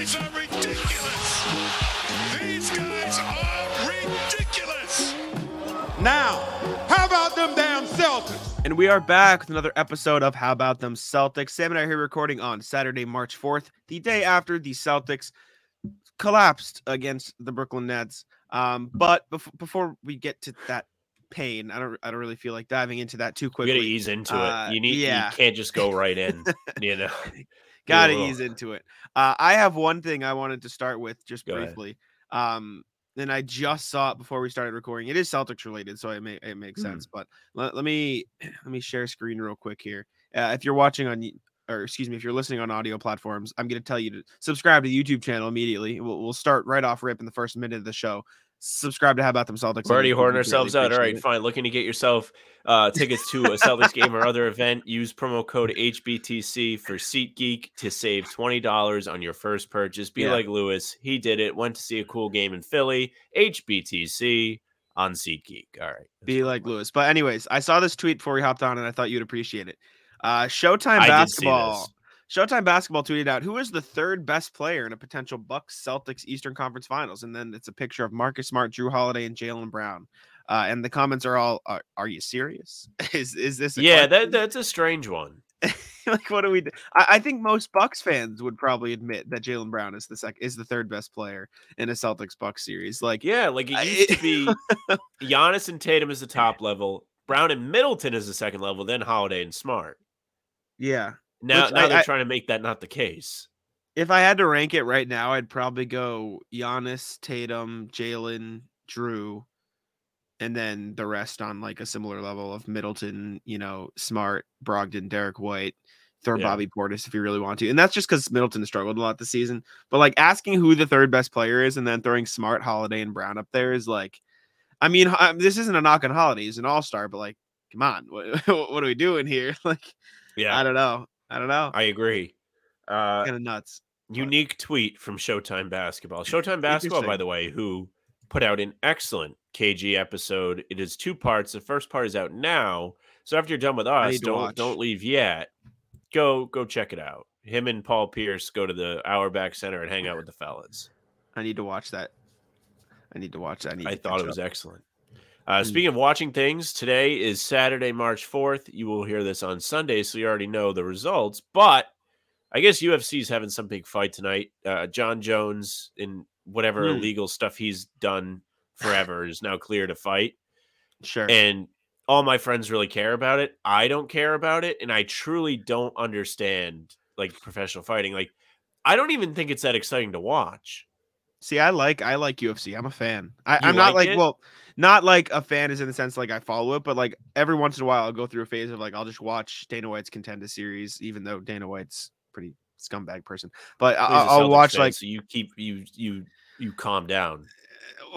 guys are ridiculous. These guys are ridiculous. Now, how about them damn Celtics? And we are back with another episode of How About Them Celtics. Sam and I are here recording on Saturday, March 4th, the day after the Celtics collapsed against the Brooklyn Nets. Um, but bef- before we get to that pain, I don't I don't really feel like diving into that too quickly. You quickly. gotta ease into Uh, it. You need. yeah. You can't just go right in. you know. Gotta ease into it. Uh, I have one thing I wanted to start with just Go ahead. briefly. Um, and I just saw it before we started recording. It is Celtics related, so it may it makes Hmm. sense. But let, let me let me share screen real quick here. Uh, if you're watching on or excuse me, if you're listening on audio platforms, I'm going to tell you to subscribe to the YouTube channel immediately. We'll, we'll start right off rip in the first minute of the show. Subscribe to How About Them Celtics. We're already hoarding ourselves out. All right, it. fine. Looking to get yourself uh, tickets to a Celtics game or other event. Use promo code HBTC for SeatGeek to save twenty dollars on your first purchase. Be Yeah. like Lewis. He did it. Went to see a cool game in Philly. HBTC on SeatGeek. All right. Be like Lewis. But anyways, I saw this tweet before we hopped on, and I thought you'd appreciate it. Uh, Showtime I basketball. Showtime basketball tweeted out who is the third best player in a potential Bucks Celtics Eastern Conference Finals, and then it's a picture of Marcus Smart, Jrue Holiday, and Jaylen Brown. Uh, and the comments are all, "Are, are you serious? is is this? A Yeah, that that's a strange one. like what do we? Do? I, I think most Bucks fans would probably admit that Jaylen Brown is the sec is the third best player in a Celtics Bucks series. Like, Yeah, like it I- used to be Giannis and Tatum is the top level, Brown and Middleton is the second level, then Holiday and Smart. yeah. Now, Which now I- they're I- trying to make that not the case. If I had to rank it right now, I'd probably go Giannis, Tatum, Jaylen, Jrue, and then the rest on like a similar level of Middleton, you know, Smart, Brogdon, Derrick White, throw Yeah. Bobby Portis if you really want to. And that's just because Middleton struggled a lot this season. But like asking who the third best player is and then throwing Smart, Holiday, and Brown up there is like, I mean, I- um, this isn't a knock on Holiday. He's an all star, but like, come on, what, what are we doing here? Like, Yeah, I don't know. I don't know. I agree. Uh, kind of nuts. unique tweet from Showtime Basketball. Showtime Basketball, by the way, who put out an excellent KG episode. It is two parts. The first part is out now. So after you're done with us, don't watch. don't leave yet. Go go check it out. Him and Paul Pierce go to the Auerbach Center and hang out with the fellas. I need to watch that. I need to watch that. I, I thought it was up. excellent. Uh, Mm. speaking of watching things, today is Saturday, March 4th. You will hear this on Sunday, so you already know the results. But I guess UFC is having some big fight tonight. Uh, Jon Jones, in whatever Hmm. illegal stuff he's done forever, is now clear to fight. Sure. And all my friends really care about it. I don't care about it. And I truly don't understand like professional fighting. Like, I don't even think it's that exciting to watch. See, I like I like UFC. I'm a fan. I, You I'm not like like it? well, not like a fan is in the sense like I follow it, but like every once in a while I'll go through a phase of like I'll just watch Dana White's contender series, even though Dana White's pretty scumbag person. But I- He's a I'll, I'll watch fan, like so you keep you you you calm down.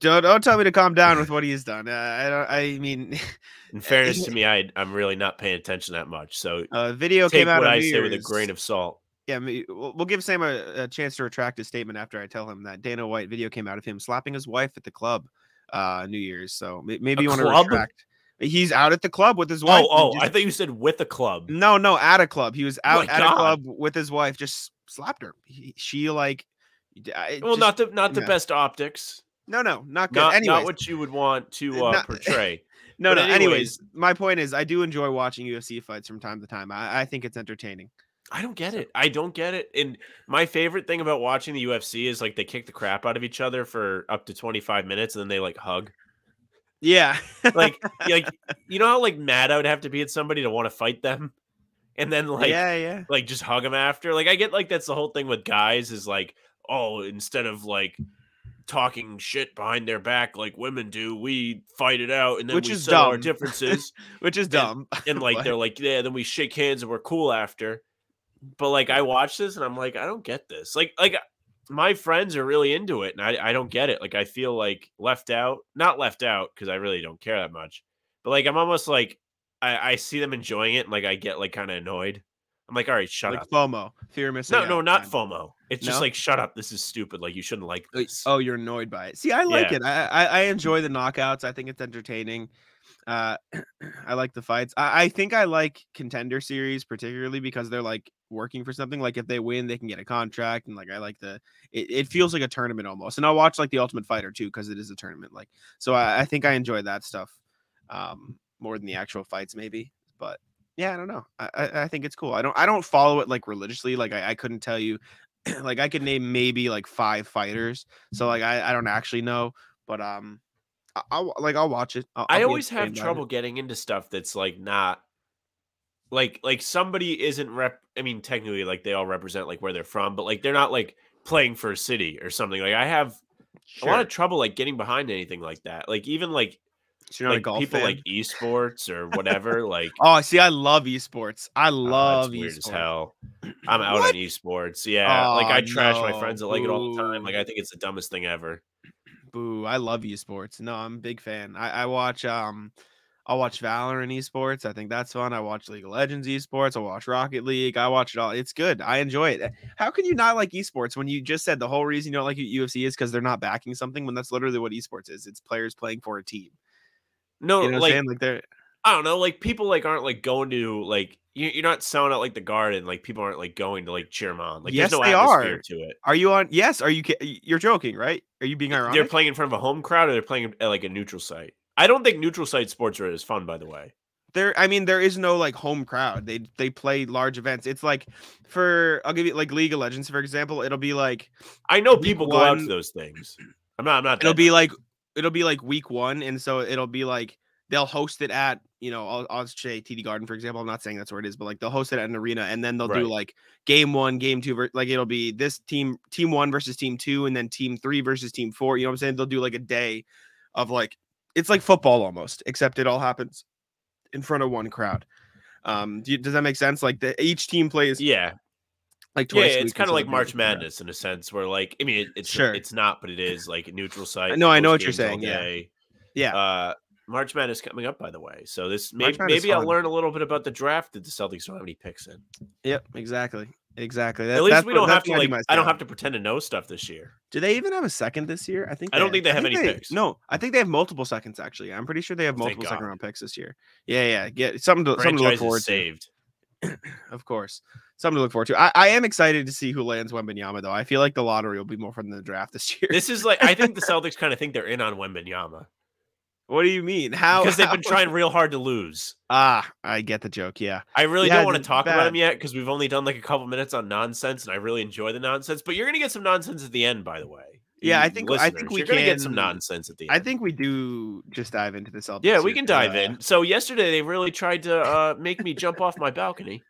don't, don't tell me to calm down with what he's done. Uh, I don't. I mean, In fairness to me, I I'm really not paying attention that much. So a video came out what I New say with a grain of salt. Yeah, we'll we'll give Sam a, a chance to retract his statement after I tell him that Dana White video came out of him slapping his wife at the club, uh, New Year's. So maybe A you want to retract. He's out at the club with his wife. Oh, oh, just- I thought you said with a club. no, no, at a club. He was out my at God. a club with his wife. Just slapped her. He, she like, Well, just- not the not the best optics. no, no, not good. Not, Anyways, not what you would want to uh, Not- portray. no, but no. anyways- Anyways, my point is, I do enjoy watching UFC fights from time to time. I, I think it's entertaining. I don't get it. I don't get it. And my favorite thing about watching the UFC is like they kick the crap out of each other for up to 25 minutes and then they like hug. Yeah, Like like you know how like mad I would have to be at somebody to want to fight them? And then like yeah, yeah. like just hug them after. Like I get like that's the whole thing with guys is like, oh, instead of like talking shit behind their back like women do, we fight it out and then Which we is settle our dumb. differences. Which is dumb. and like they're like, yeah, then we shake hands and we're cool after. But like I watch this and I'm like, I don't get this. Like like my friends are really into it and I, I don't get it. Like I feel like left out, not left out because I really don't care that much. But like I'm almost like I, I see them enjoying it and like I get like kind of annoyed. I'm like, all right, shut like up. FOMO, fear of missing. No, out no, not. FOMO. It's just No? like shut up. This is stupid. Like you shouldn't like this. Oh, you're annoyed by it. See, I like Yeah. it. I, I I mm. enjoy the knockouts. I think it's entertaining. Uh, I like the fights. I, I think I like contender series particularly because they're like working for something. Like if they win, they can get a contract, and like I like the. It, it feels like a tournament almost, and I'll watch like the Ultimate Fighter too because it is a tournament. Like so, I, I think I enjoy that stuff um more than the actual fights maybe. But yeah, I don't know. I, I, I think it's cool. I don't I don't follow it like religiously. Like I, I couldn't tell you. like I could name maybe like five fighters. So like I, I don't actually know, but um I'll like I'll watch it. I'll, I I'll be always have by it. trouble getting into stuff that's like not like like somebody isn't rep. I mean, technically, like they all represent like where they're from, but like they're not like playing for a city or something. Like I have a lot of trouble like getting behind anything like that. Like even like So you're not a like people fan? like esports or whatever. Like Oh, see, I love esports. I oh, love that's weird as hell. I'm out on esports. Yeah, like I Oh, trash my friends that like it all the time. Like I think it's the dumbest thing ever. Boo! I love esports. No, I'm a big fan. I, I watch um, I'll watch Valorant esports. I think that's fun. I watch League of Legends esports. I watch Rocket League. I watch it all. It's good. I enjoy it. How can you not like esports when you just said the whole reason you don't like UFC is because they're not backing something? When that's literally what esports is. It's players playing for a team. No, You know like? Like they're I don't know, like people like aren't like going to like you're not selling out like the garden. Like people aren't like going to like cheer them on. Like Yes, there's no they atmosphere are. to it. Are you on? Yes. Are you? You're joking, right? Are you being ironic? They're playing in front of a home crowd or they're playing at like a neutral site. I don't think neutral site sports are as fun, by the way. there i mean there is no like home crowd they they play large events it's like for i'll give you like league of legends for example it'll be like I know people go out to those things. I'm not. I'm not. it'll be like it'll be like week one and so it'll be like they'll host it at you know i'll, I'll say td garden for example i'm not saying that's where it is but like they'll host it at an arena and then they'll Right. do like game one game two like it'll be this team team one versus team two and then team three versus team four you know what i'm saying they'll do like a day of like it's like football almost except it all happens in front of one crowd um do you, does that make sense like the each team plays yeah, like yeah. twice a It's kind of like March. Madness in a sense, where like I mean, it, it's Sure. it's not, but it is like a neutral site. No, I know what you're saying, yeah. yeah Uh, March Madness coming up, by the way. So this maybe maybe I'll learn a little bit about the draft that the Celtics don't have any picks in. Yep, exactly. Exactly. That, At least that's we don't have to what I do like. I don't have to pretend to know stuff this year. Do they even have a second this year? I think. I don't think they have any picks. No, I think they have multiple seconds. Actually, I'm pretty sure they have multiple second round picks this year. Yeah, yeah. Get something to something to look forward is to. saved. Of course, something to look forward to. I, I am excited to see who lands Wembanyama though. I feel like the lottery will be more fun than the draft this year. This is like I think the Celtics kind of think they're in on Wembanyama what do you mean? How? because they've been how- trying real hard to lose. Ah, I get the joke. Yeah. I really Yeah, don't want to talk about them yet because we've only done like a couple minutes on nonsense, and I really enjoy the nonsense. But you're gonna get some nonsense at the end, by the way. Yeah, I think- I think we gonna get some nonsense at the end. I think we do just dive into Celtics. Yeah, we can dive uh, in. So yesterday they really tried to uh, make me jump off my balcony.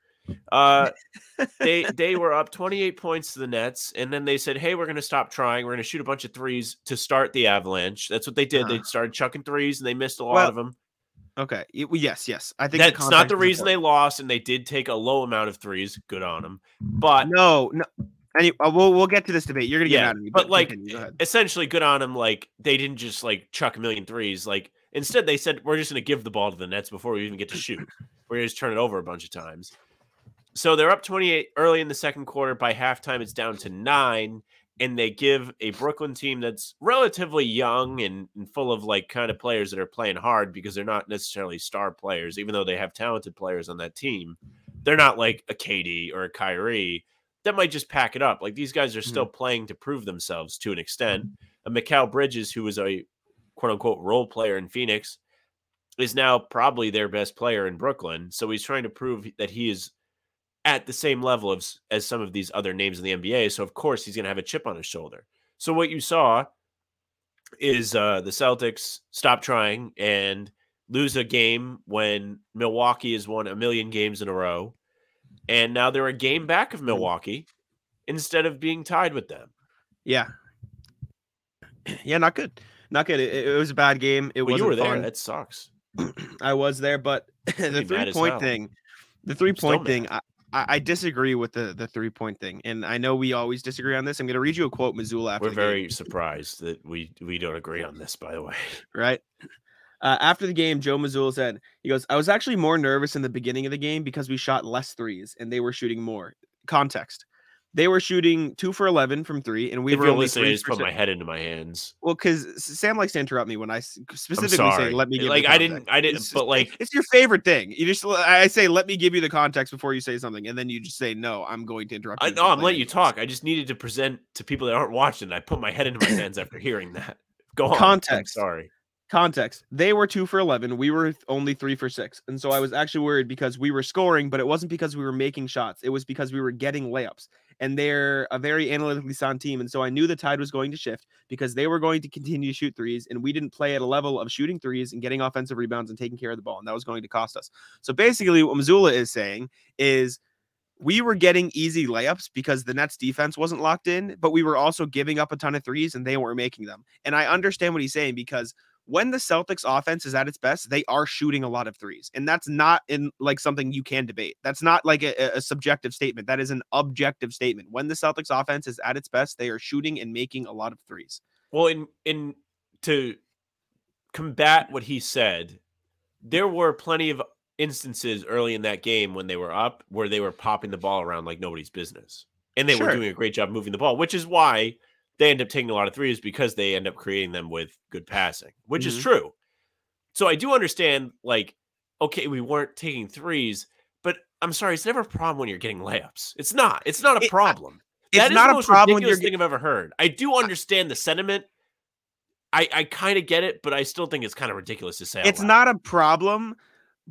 Uh, they they were up 28 points to the Nets, and then they said, "Hey, we're going to stop trying. We're going to shoot a bunch of threes to start the Avalanche." That's what they did. They Uh-huh. started chucking threes, and they missed a lot Well, of them. Okay. Yes. Yes. I think That's not the reason they lost, and they did take a low amount of threes. Good on them. But No. No. Any, uh, we'll we'll get to this debate. You're gonna get yeah, mad at me, but like continue, go essentially, good on them. Like they didn't just like chuck a million threes. Like instead, they said we're just going to give the ball to the Nets before we even get to shoot. we're going to just turn it over a bunch of times. So they're up 28 early in the second quarter. By halftime, it's down to nine, and they give a Brooklyn team that's relatively young and, and full of like kind of players that are playing hard because they're not necessarily star players, even though they have talented players on that team. They're not like a KD or a Kyrie that might just pack it up. Like these guys are still mm-hmm. playing to prove themselves to an extent. A Mikal Bridges, who was a quote unquote role player in Phoenix, is now probably their best player in Brooklyn. So he's trying to prove that he is at the same level of, as some of these other names in the NBA. So of course he's going to have a chip on his shoulder. So what you saw is uh, the Celtics stop trying and lose a game when Milwaukee has won a million games in a row, and now they're a game back of Milwaukee instead of being tied with them. Yeah. Yeah, not good. Not good. It, it was a bad game. It Well, was you were there. fun. That sucks. I was there, but the three point thing, the three point thing, I, I I disagree with the the three point thing, and I know we always disagree on this. I'm going to read you a quote Mazzulla after We're the game, very surprised that we we don't agree on this. By the way, right. Uh, after the game, Joe Mazzulla said, "He goes, I was actually more nervous in the beginning of the game because we shot less threes and they were shooting more." Context: They were shooting two for eleven from three, and we if were only listening, I three just put my head into my hands. Well, because Sam likes to interrupt me when I I'm specifically say, "Let me give." you like the I didn't, context." I didn't, It's but just- like it's your favorite thing. You just I say, "Let me give you the context before you say something," and then you just say, "No, I'm going to interrupt." I know I'm letting you anyways." talk. I just needed to present to people that aren't watching. I put my head into my hands after hearing that. Go on. I'm Context. sorry. Context: They were two for eleven. We were only three for six, and so I was actually worried because we were scoring, but it wasn't because we were making shots. It was because we were getting layups, and they're a very analytically sound team, and so I knew the tide was going to shift because they were going to continue to shoot threes, and we didn't play at a level of shooting threes and getting offensive rebounds and taking care of the ball, and that was going to cost us. So basically, what Mazzulla is saying is. We were getting easy layups because the Nets defense wasn't locked in, but we were also giving up a ton of threes and they weren't making them. And I understand what he's saying because when the Celtics offense is at its best, they are shooting a lot of threes. And that's not in like something you can debate. That's not like a, a subjective statement. That is an objective statement. When the Celtics offense is at its best, they are shooting and making a lot of threes. Well, in in to combat what he said, there were plenty of instances early in that game when they were up where they were popping the ball around like nobody's business. And they were doing a great job moving the ball, which is why they end up taking a lot of threes because they end up creating them with good passing, which is Mhm. true. So I do understand, like, okay, we weren't taking threes, but I'm sorry, it's never a problem when you're getting layups. It's not. It's not a It- problem. It's That is not a problem when ridiculous you're thing I've ever heard. I do understand the sentiment. I I kind of get it, but I still think it's kind of ridiculous to say. it's not a problem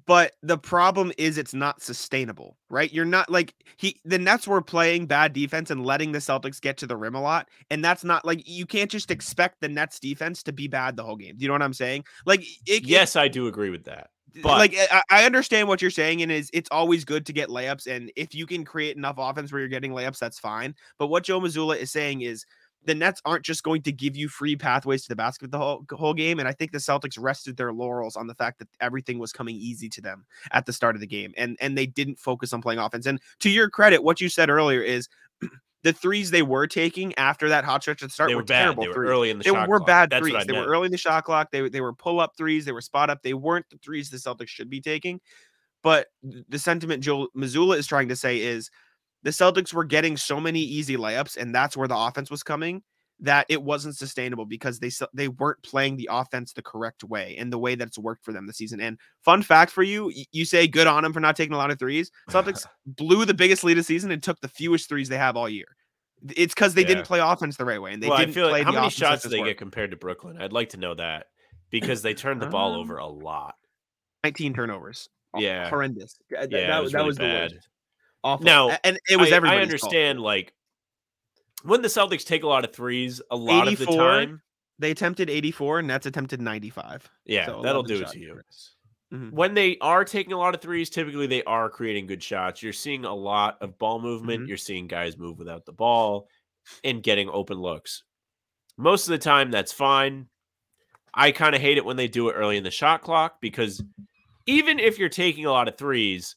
but the problem is it's not sustainable right you're not like he the nets were playing bad defense and letting the celtics get to the rim a lot and that's not like you can't just expect the nets defense to be bad the whole game do you know what i'm saying like it, it- Yes, I do agree with that. but- like I, I understand what you're saying and is it's always good to get layups and if you can create enough offense where you're getting layups that's fine but what joe Mazzulla is saying is the Nets aren't just going to give you free pathways to the basket the whole, whole game. And I think the Celtics rested their laurels on the fact that everything was coming easy to them at the start of the game. And and they didn't focus on playing offense. And to your credit, what you said earlier is the threes they were taking after that hot stretch at the start They were, were terrible They were threes. early in the They shot were clock. bad That's threes. They were early in the shot clock. They, they were pull up threes. They were spot up. They weren't the threes the Celtics should be taking. But the sentiment Joe Mazzulla is trying to say is the Celtics were getting so many easy layups, and that's where the offense was coming. That it wasn't sustainable because they they weren't playing the offense the correct way and the way that it's worked for them this season. And fun fact for you, you say good on them for not taking a lot of threes. Celtics blew the biggest lead of the season and took the fewest threes they have all year. It's because they Yeah. didn't play offense the right way and they well, didn't feel play like how many shots do they work. get compared to Brooklyn? I'd like to know that because they turned the ball Um, over a lot. 19 turnovers. Yeah. horrendous. Yeah, that, it was that really was the worst. Awful. Now, and it was I, I everybody's fault. understand, like when the Celtics take a lot of threes, a lot of the time. They attempted 84, and Nets attempted 95. Yeah, So that'll do it to you. Mhm. when they are taking a lot of threes, typically they are creating good shots. You're seeing a lot of ball movement. Mhm. You're seeing guys move without the ball and getting open looks. Most of the time, that's fine. I kind of hate it when they do it early in the shot clock because even if you're taking a lot of threes,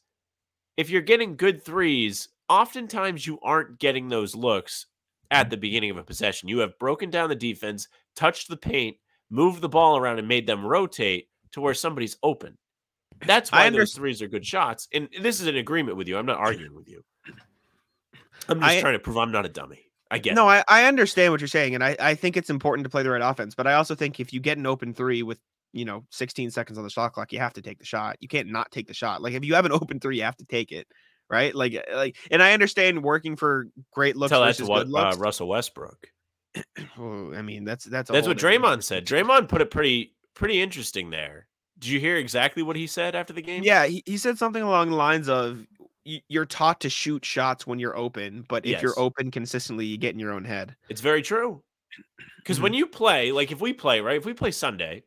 if you're getting good threes, oftentimes you aren't getting those looks at the mm-hmm. beginning of a possession. You have broken down the defense, touched the paint, moved the ball around, and made them rotate to where somebody's open. That's why those threes are good shots. And this is an agreement with you. I'm not arguing with you. I'm just I- trying to prove I'm not a dummy. I get No. I, I understand what you're saying, and I, I think it's important to play the right offense. But I also think if you get an open three with you know 16 seconds on the shot clock, you have to take the shot. You can't not take the shot. Like if you have an open three, you have to take it, right? Like uh, like, and I understand working for great looks Tell versus what good uh. Russell Westbrook. I mean, that's that's a That's what Draymond said. Draymond put it pretty pretty interesting there. Did you hear exactly what he said after the game? Yeah, he, he said something along the lines of you're taught to shoot shots when you're open, but if you're open consistently, you get in your own head. It's very true. Because when you play, like if we play, right? If we play Sunday,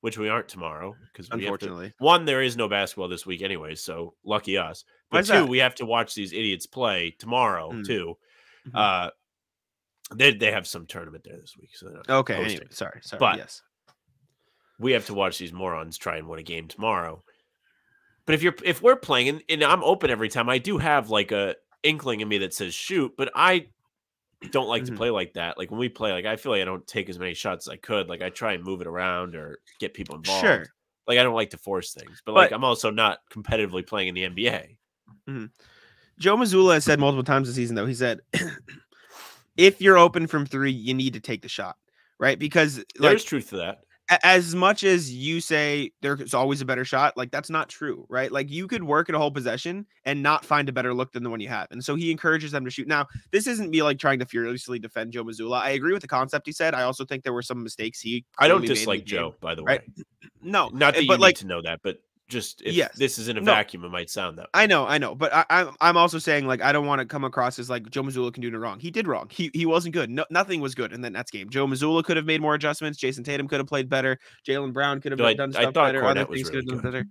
which we aren't tomorrow, because Unfortunately, one, there is no basketball this week anyway, so lucky us. But two, that? we have to watch these idiots play tomorrow Mm. too. Mhm. Uh they they have some tournament there this week, so okay. Anyway, sorry, sorry. But- yes, we have to watch these morons try and win a game tomorrow. But if you're if we're playing and, and I'm open every time, I do have like a inkling in me that says shoot, but I don't like Mhm. to play like that. Like when we play, like I feel like I don't take as many shots as I could. Like I try and move it around or get people involved. sure. Like I don't like to force things, but, like But- I'm also not competitively playing in the NBA. Joe Mazzulla has said multiple times this season, though. He said, if you're open from three, you need to take the shot, right? Because like, There's truth to that. As much as you say there's always a better shot, like that's not true, right? Like you could work at a whole possession and not find a better look than the one you have. And so he encourages them to shoot. Now, this isn't me like trying to furiously defend Joe Mazzulla. I agree with the concept he said. I also think there were some mistakes he I don't dislike game. Joe, by the right? way. No, Not that eh, you but need like to know that, but just if Yes. this is in a No. vacuum, it might sound that way. I know, I know, but I, I'm I'm also saying like I don't want to come across as like Joe Mazzulla can do no wrong. He did wrong. He he wasn't good. No, nothing was good in that Nets game. Joe Mazzulla could have made more adjustments. Jayson Tatum could have played better. Jaylen Brown could have Though I- done I stuff thought better. Kornet was things could have really done better.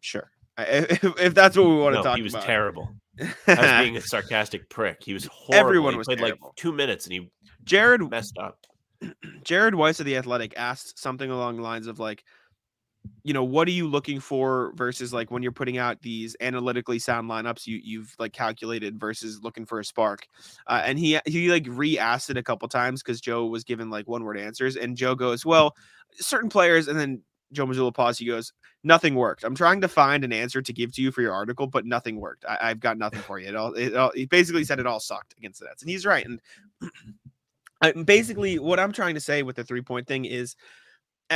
Sure, I- if, if that's what we want to talk about, he was about. terrible. I was being a sarcastic prick. He was horrible. Everyone he was played terrible. like two minutes and he Jared messed up. Jared Weiss of the Athletic asked something along the lines of like, you know, what are you looking for versus like when you're putting out these analytically sound lineups you you've like calculated versus looking for a spark. Uh, and he he like re-asked it a couple times because Joe was given like one word answers, and Joe goes, well, certain players, and then Joe Mazzulla paused. He goes, nothing worked. I'm trying to find an answer to give to you for your article, but nothing worked. I, I've got nothing for you. It all, it all he basically said it all sucked against the Nets, and he's right. And basically, what I'm trying to say with the three point thing is,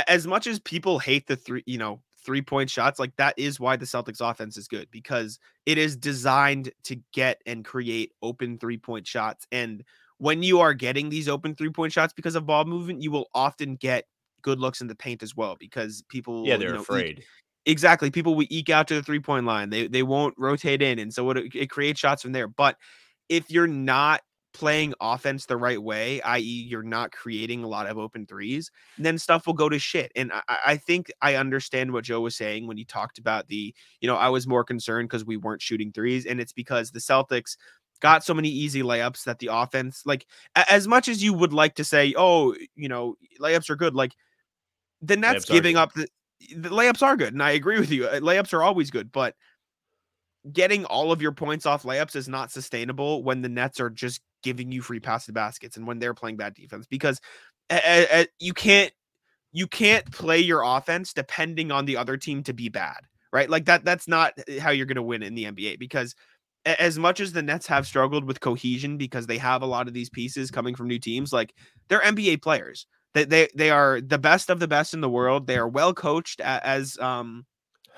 as much as people hate the three, you know, three point shots, like that is why the Celtics offense is good because it is designed to get and create open three point shots. And when you are getting these open three point shots because of ball movement, you will often get good looks in the paint as well because people, Yeah, they're know, eke- afraid. exactly people will eke out to the three point line they they won't rotate in and so it, it creates shots from there but if you're not playing offense the right way i.e you're not creating a lot of open threes then stuff will go to shit and i, I- think i understand what joe was saying when he talked about the you know i was more concerned because we weren't shooting threes and it's because the celtics got so many easy layups that the offense like as much as you would like to say oh you know layups are good like the Nets giving up the the layups are good, and I agree with you. uh, Layups are always good, but getting all of your points off layups is not sustainable when the Nets are just giving you free pass to baskets and when they're playing bad defense because a- a- you can't you can't play your offense depending on the other team to be bad, right? Like that that's not uh, how you're going to win in the NBA because as much as the Nets have struggled with cohesion because they have a lot of these pieces coming from new teams, like they're NBA players. They they they are the best of the best in the world. They are well coached, as um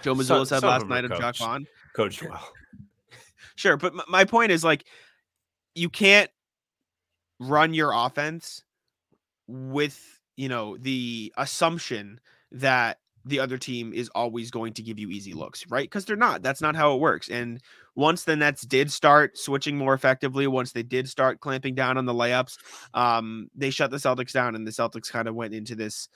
Joe Mazzulla said last night on Jacque. Vaughn. Coached well. Sure, but my point is like you can't run your offense with you know the assumption that the other team is always going to give you easy looks, right? Because they're not. That's not how it works. And once the Nets did start switching more effectively, once they did start clamping down on the layups, um, they shut the Celtics down, and the Celtics kind of went into this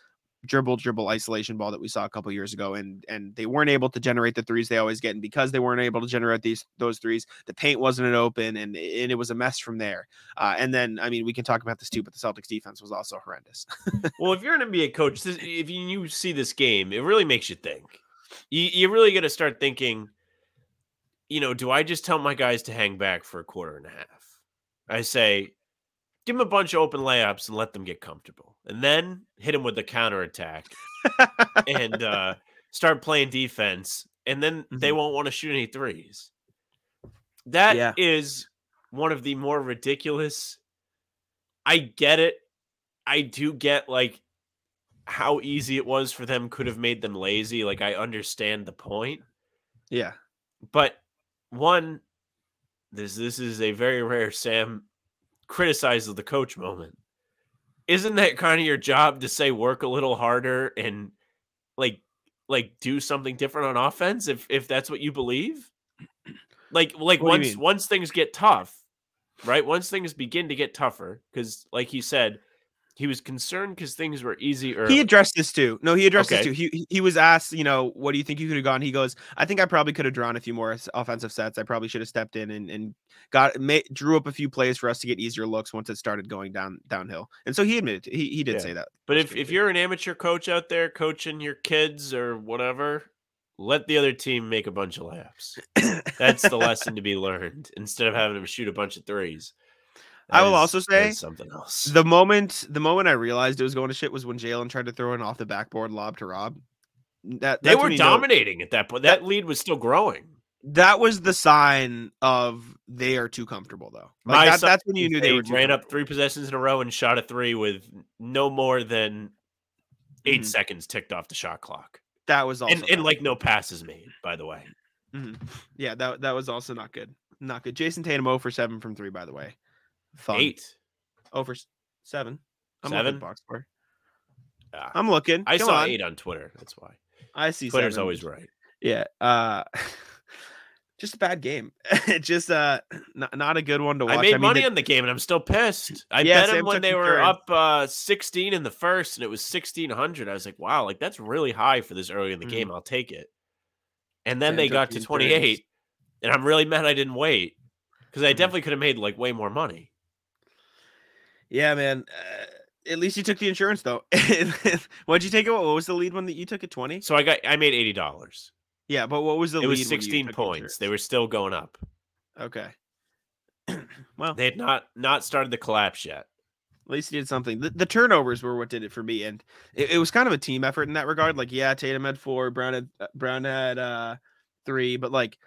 dribble dribble isolation ball that we saw a couple years ago and and they weren't able to generate the threes they always get and because they weren't able to generate these those threes the paint wasn't open and, and it was a mess from there uh, and then i mean we can talk about this too but the celtics defense was also horrendous well, if you're an NBA coach, this, if you, you see this game, it really makes you think. You, you really got to start thinking. You know, do I just tell my guys to hang back for a quarter and a half? I say, give them a bunch of open layups and let them get comfortable, and then hit them with the counter attack and uh, start playing defense, and then they Mhm. won't want to shoot any threes. That is Yeah. one of the more ridiculous. I get it. I do get like how easy it was for them could have made them lazy. Like I understand the point, yeah but one, this this is a very rare Sam criticizes the coach moment. Isn't that kind of your job to say work a little harder and like like do something different on offense if if that's what you believe? Like like What once once things get tough, right? Once things begin to get tougher, because like he said, he was concerned because things were easy early. he addressed this too no he addressed Okay. this too he, he- was asked you know what do you think you could have gone he goes i think i probably could have drawn a few more offensive sets i probably should have stepped in and, and got ma- drew up a few plays for us to get easier looks once it started going down downhill and so he admitted he, he did Yeah. say that But if, if you're an amateur coach out there coaching your kids or whatever, let the other team make a bunch of laps. That's the lesson to be learned instead of having them shoot a bunch of threes. I will is- also say something else. The moment the moment I realized it was going to shit was when Jaylen tried to throw an off the backboard lob to Rob. That they were you know- dominating at that point. That lead was still growing. that was the sign of they are too comfortable though. Like that, that's when you knew they, were too ran up three possessions in a row and shot a three with no more than 8 Mhm. seconds ticked off the shot clock, That was also and and like no passes made. By the way, yeah, that that was also not good. Not good. Jayson Tatum 0 for 7 from 3 by the way. Fun. eight. over 7. I'm Seven? looking box score. Ah, I'm looking. I Come saw on. eight on Twitter. That's why I see Twitter's seven. always right. Yeah. Uh just a bad game. just uh not, not a good one to watch. I made mean, money the- on the game and I'm still pissed. I Yeah, bet Sam them when they were turn. up uh, 16 in the first and it was 1600. I was like, wow, like that's really high for this early in the Mhm. game. I'll take it. And then Sam they got to insurance. 28 and I'm really mad I didn't wait because I Mhm. definitely could have made like way more money. Yeah, man. Uh, at least you took the insurance though. What'd you take it? What was the lead one that you took at 20? So I got I made $80. Yeah, but what was the It was 16 took the points. They were still going up. Okay. well, They had not not started the collapse yet. At least he did something. The, the turnovers were what did it for me, and it, it was kind of a team effort in that regard. Like, yeah, Tatum had four, Brown had uh, Brown had uh, three, but like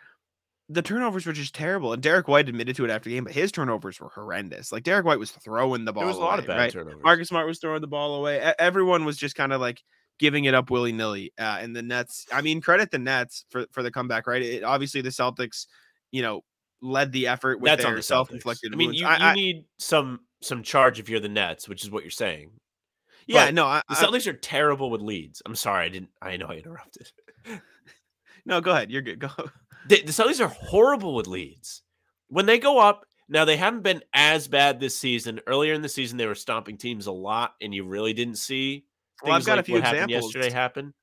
the turnovers were just terrible. And Derrick White admitted to it after the game, but his turnovers were horrendous. Like Derrick White was throwing the ball. There was a lot of bad right? turnovers. Marcus Smart was throwing the ball away. Everyone was just kind of like giving it up willy nilly. Uh, and the Nets, I mean, credit the Nets for for the comeback, right? It, obviously, the Celtics, you know, led the effort with That's on their the self inflicted. I mean, you, I, you need some some charge if you're the Nets, which is what you're saying. yeah, but no, I, The I- Celtics are terrible with leads. I'm sorry, I didn't. I know I interrupted. no, go ahead, you're good. Go. The, the Celtics are horrible with leads. When they go up, now they haven't been as bad this season. Earlier in the season, they were stomping teams a lot, and you really didn't see Well, I've got a few what happened examples. yesterday happen.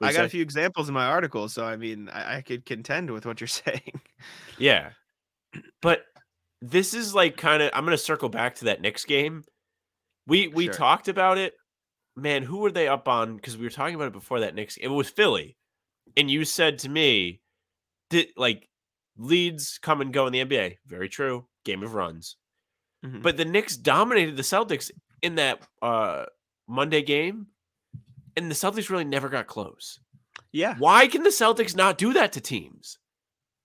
I got a few examples in my article, so I mean, I, I could contend with what you're saying. Yeah. But this is like kind of I'm going to circle back to that Knicks game. We we Sure. talked about it. Man, who were they up on cuz we were talking about it before that Knicks it was Philly. And you said to me like leads come and go in the NBA. Very true. Game of runs. Mhm. But the Knicks dominated the Celtics in that uh Monday game and the Celtics really never got close. Yeah, Why can the Celtics not do that to teams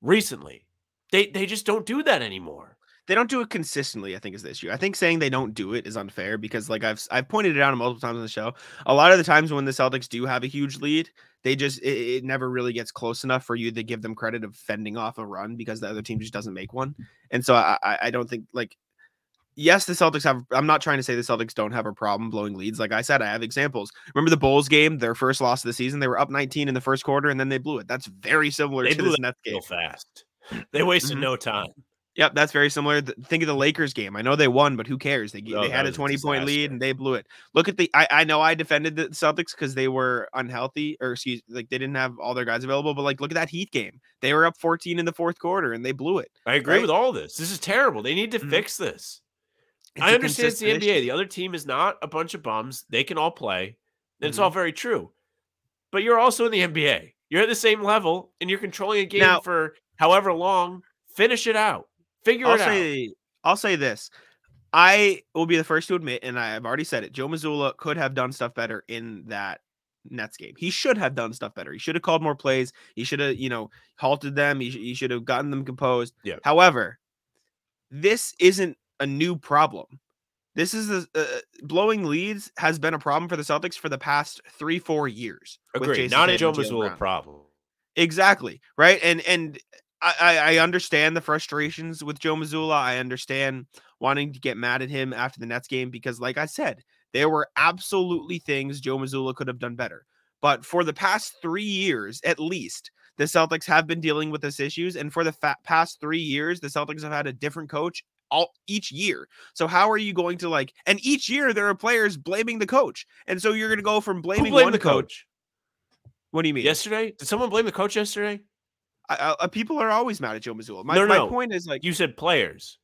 recently? They they just don't do that anymore. They don't do it consistently. I think is the issue. I think saying they don't do it is unfair because, like I've I've pointed it out multiple times on the show. A lot of the times when the Celtics do have a huge lead, they just it, it never really gets close enough for you to give them credit of fending off a run because the other team just doesn't make one. And so I I, don't think like. Yes, the Celtics have. I'm not trying to say the Celtics don't have a problem blowing leads. Like I said, I have examples. Remember the Bulls game, their first loss of the season. They were up 19 in the first quarter, and then they blew it. That's very similar They to blew this Nets game. Real fast. They wasted Mhm. no time. Yep, that's very similar. Think of the Lakers game. I know they won, but who cares? They Oh, they had a was a 20 point lead and they blew it. Look at the I, I know I defended the Celtics because they were unhealthy or excuse like they didn't have all their guys available, but like look at that Heat game. They were up 14 in the fourth quarter and they blew it. I agree Right? with all this. This is terrible. They need to Mhm. fix this. It's I understand it's the NBA. issue. The other team is not a bunch of bums. They can all play. And it's Mm-hmm. all very true. But you're also in the NBA. You're at the same level and you're controlling a game Now- for however long. Finish it out. Figure I'll it out. say I'll say this. I will be the first to admit, and I've already said it. Joe Mazzulla could have done stuff better in that Nets game. He should have done stuff better. He should have called more plays. He should have, you know, halted them. He, sh- he should have gotten them composed. Yeah. However, this isn't a new problem. This is a, uh, blowing leads has been a problem for the Celtics for the past three, four years. Agreed. Not a Joe Mazzulla problem. Exactly. Right. And and I, I understand the frustrations with Joe Mazzulla. I understand wanting to get mad at him after the Nets game because, like I said, there were absolutely things Joe Mazzulla could have done better. But for the past three years, at least, the Celtics have been dealing with this issues. And for the fa- past three years, the Celtics have had a different coach all each year. So how are you going to like? And each year there are players blaming the coach, and so you're going to go from blaming one the coach? What do you mean? Yesterday? Did someone blame the coach yesterday? I, I, uh, people are always mad at Joe Mazzulla. My, No, my no. point is like, You said players.